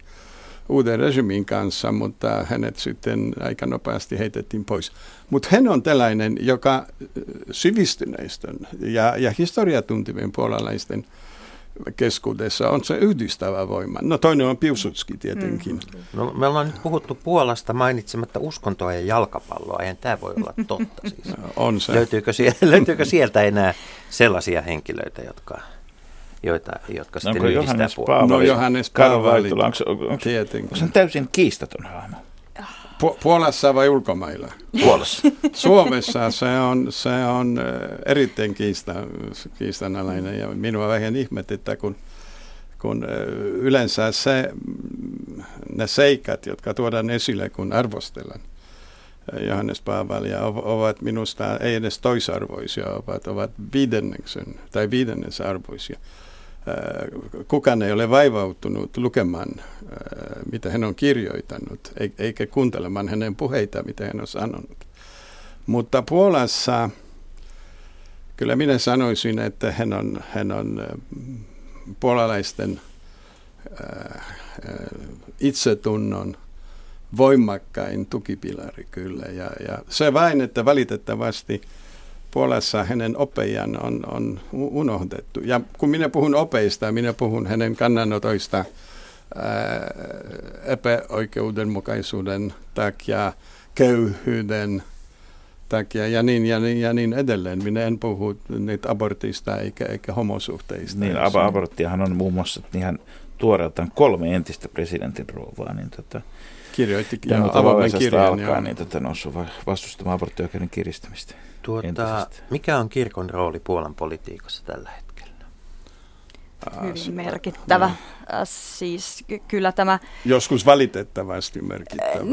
uuden regimin kanssa, mutta hänet sitten aika nopeasti heitettiin pois. Mutta hän on tällainen, joka sivistyneistön ja, ja historiatuntivien puolalaisten keskuudessa on se yhdistävä voima. No toinen on Piusutski tietenkin. Mm. No, me ollaan nyt puhuttu Puolasta mainitsematta uskontoa ja jalkapalloa. Eihän tämä voi olla totta siis. on se. Löytyykö, sieltä, löytyykö sieltä enää sellaisia henkilöitä, jotka joita, jotka sitten onko Johannes Paavali, No Johannes Paavali, onko, onko, onko, onko se täysin kiistaton hahmo? Pu- Puolassa vai ulkomailla? Puolassa. Suomessa se on, se on erittäin kiista, kiistanalainen ja minua vähän ihmetyttää, kun, kun yleensä se, ne seikat, jotka tuodaan esille, kun arvostellaan Johannes Paavalia, ovat minusta ei edes toisarvoisia, ovat, ovat viidenneksen tai viidennensarvoisia. Äh, kukaan ei ole vaivautunut lukemaan, äh, mitä hän on kirjoittanut, eikä kuuntelemaan hänen puheita, mitä hän on sanonut. Mutta Puolassa kyllä minä sanoisin, että hän on, hän on äh, puolalaisten itsetunnon voimakkain tukipilari kyllä. Ja, ja se vain, että valitettavasti – Puolassa hänen opejan on, on unohdettu. Ja kun minä puhun opeista, minä puhun hänen kannanotoista ää, epäoikeudenmukaisuuden takia, köyhyyden takia ja niin, ja niin, ja niin edelleen. Minä en puhu niitä abortista eikä, eikä homosuhteista. Niin, ab- aborttiahan on muun muassa ihan tuoreeltaan kolme entistä presidentin rouvaa, niin tota, kirjoitti ja avoimen kirjan. Alkaa, niin tota, noussut vastustamaan aborttioikeuden kiristämistä. Tuota, mikä on kirkon rooli Puolan politiikassa tällä hetkellä? hyvin merkittävä. No. Siis kyllä tämä... Joskus valitettavasti merkittävä.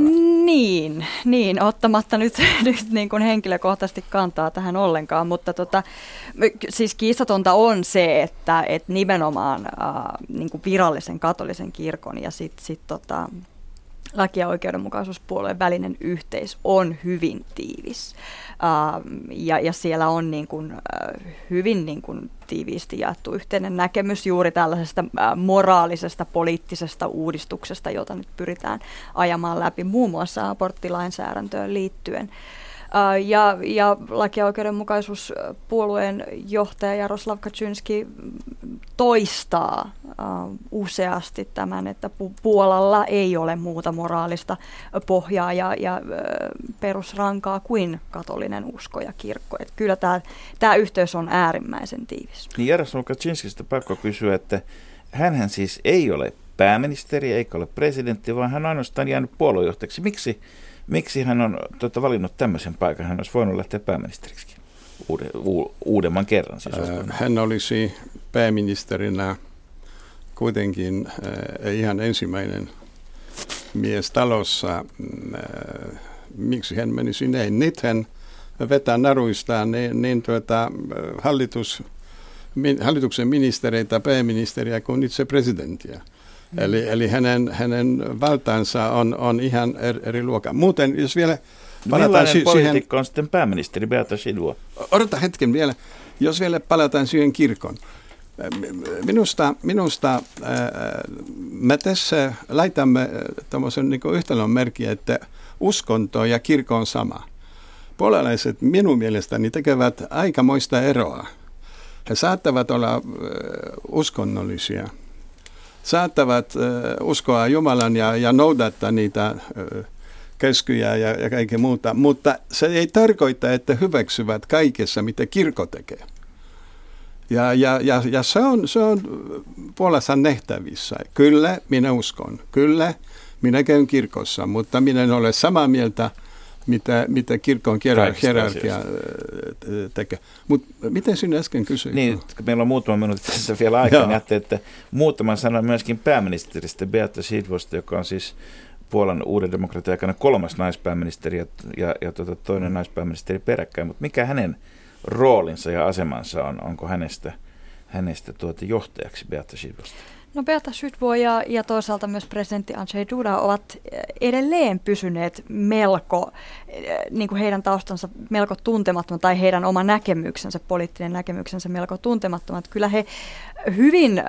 Niin, niin ottamatta nyt, nyt niin kuin henkilökohtaisesti kantaa tähän ollenkaan, mutta tota, siis kiistatonta on se, että, että nimenomaan äh, niin kuin virallisen katolisen kirkon ja sitten sit, tota, laki- ja oikeudenmukaisuuspuolueen välinen yhteis on hyvin tiivis. Uh, ja, ja siellä on niin kuin, uh, hyvin niin kuin tiiviisti jaettu yhteinen näkemys juuri tällaisesta uh, moraalisesta poliittisesta uudistuksesta, jota nyt pyritään ajamaan läpi muun muassa aborttilainsäädäntöön liittyen. Ja, ja laki- ja oikeudenmukaisuuspuolueen johtaja Jaroslav Kaczynski toistaa useasti tämän, että Puolalla ei ole muuta moraalista pohjaa ja, ja perusrankaa kuin katolinen usko ja kirkko. Että kyllä tämä, tämä yhteys on äärimmäisen tiivis. Niin Jaroslav Kaczynskista pakko kysyä, että hän siis ei ole pääministeri eikä ole presidentti, vaan hän on ainoastaan jäänyt puoluejohtajaksi. Miksi Miksi hän on tuota, valinnut tämmöisen paikan? Hän olisi voinut lähteä pääministeriksi uude, u, uudemman kerran. Siis hän olisi pääministerinä kuitenkin ihan ensimmäinen mies talossa. Äh, miksi hän menisi näin? Nyt hän vetää naruistaan niin, niin tuota, hallitus, min, hallituksen ministereitä, pääministeriä kuin itse presidenttiä. Mm. Eli, eli hänen, hänen valtaansa on, on ihan eri, eri luokka. Muuten, jos vielä palataan si- siihen... on sitten pääministeri Beata Sidua? Odota hetken vielä. Jos vielä palataan siihen kirkon. Minusta, minusta me tässä laitamme tämmöisen niin yhtälön merkkiä, että uskonto ja kirkko on sama. Puolalaiset minun mielestäni tekevät aikamoista eroa. He saattavat olla uskonnollisia – saattavat uskoa Jumalan ja, ja noudattaa niitä käskyjä ja, ja kaikkea muuta, mutta se ei tarkoita, että hyväksyvät kaikessa, mitä kirkko tekee. Ja, ja, ja, ja se on, se on puolessa nähtävissä. Kyllä, minä uskon. Kyllä, minä käyn kirkossa, mutta minä en ole samaa mieltä – mitä, mitä kirkon hierarkia tekee. Mutta miten sinä äsken kysyit? Niin, meillä on muutama minuutti tässä vielä aikaa, niin ajattelin, että muutama sana myöskin pääministeristä Beata Sidvosta, joka on siis Puolan uuden demokratian aikana kolmas naispääministeri ja, ja, ja tuota, toinen naispääministeri peräkkäin, mutta mikä hänen roolinsa ja asemansa on, onko hänestä, hänestä tuota johtajaksi Beata Sidvosta? No Beata Sydbo ja, ja toisaalta myös presidentti Andrzej Duda ovat edelleen pysyneet melko, niin kuin heidän taustansa melko tuntemattomat tai heidän oma näkemyksensä, poliittinen näkemyksensä melko tuntemattomat. Kyllä he hyvin äh,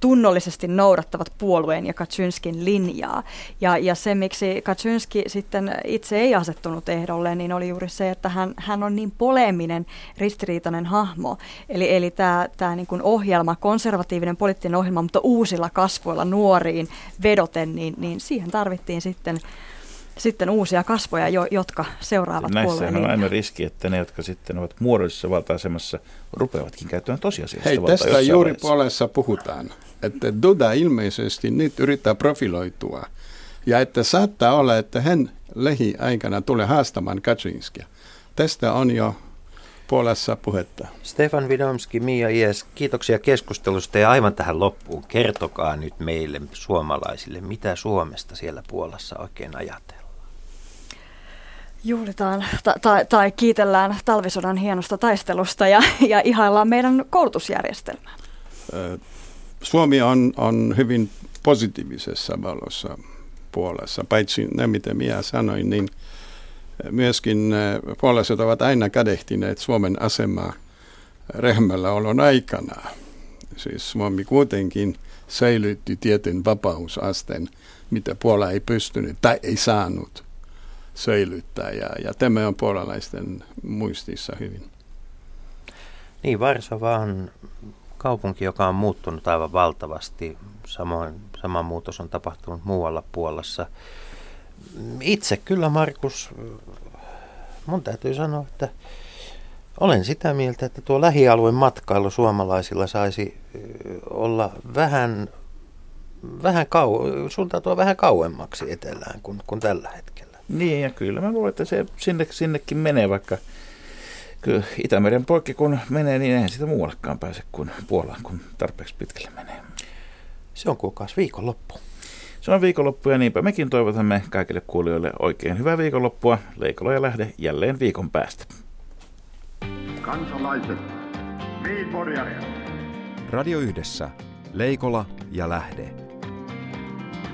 tunnollisesti noudattavat puolueen ja Kaczynskin linjaa. Ja, ja se, miksi Kaczynski sitten itse ei asettunut ehdolle, niin oli juuri se, että hän, hän on niin poleeminen, ristiriitainen hahmo. Eli, eli tämä, tämä niin kuin ohjelma, konservatiivinen poliittinen ohjelma, mutta uusilla kasvoilla nuoriin vedoten, niin, niin siihen tarvittiin sitten sitten uusia kasvoja, jo, jotka seuraavat Näissä puolueen on aina riski, että ne, jotka sitten ovat muodollisessa valta-asemassa, rupeavatkin käyttämään tosiasiallista Hei, valtaa tästä juuri vaiheessa. puolessa puhutaan, että Duda ilmeisesti nyt yrittää profiloitua. Ja että saattaa olla, että hän lähiaikana tulee haastamaan Kaczynskia. Tästä on jo puolessa puhetta. Stefan Vidomski, Mia Ies, kiitoksia keskustelusta ja aivan tähän loppuun. Kertokaa nyt meille suomalaisille, mitä Suomesta siellä Puolassa oikein ajatellaan. Juhlitaan ta- ta- tai kiitellään talvisodan hienosta taistelusta ja, ja ihaillaan meidän koulutusjärjestelmää. Suomi on, on hyvin positiivisessa valossa puolessa, paitsi ne mitä minä sanoin, niin – myöskin puolalaiset ovat aina kadehtineet Suomen asemaa rehmällä olon aikana. Siis Suomi kuitenkin säilytti tietyn vapausasteen, mitä Puola ei pystynyt tai ei saanut säilyttää. Ja, ja tämä on puolalaisten muistissa hyvin. Niin, Varsova on kaupunki, joka on muuttunut aivan valtavasti. Samoin sama muutos on tapahtunut muualla Puolassa. Itse kyllä, Markus, mun täytyy sanoa, että olen sitä mieltä, että tuo lähialueen matkailu suomalaisilla saisi olla vähän, vähän kau- suuntautua vähän kauemmaksi etelään kuin, kuin tällä hetkellä. Niin, ja kyllä mä luulen, että se sinne, sinnekin menee, vaikka kyllä Itämeren poikki kun menee, niin eihän sitä muuallekaan pääse kuin Puolaan, kun tarpeeksi pitkälle menee. Se on kuukausi viikonloppu. Se on viikonloppu ja niinpä mekin toivotamme kaikille kuulijoille oikein hyvää viikonloppua. Leikola ja lähde jälleen viikon päästä. Kansalaiset, Radio Yhdessä, Leikola ja Lähde.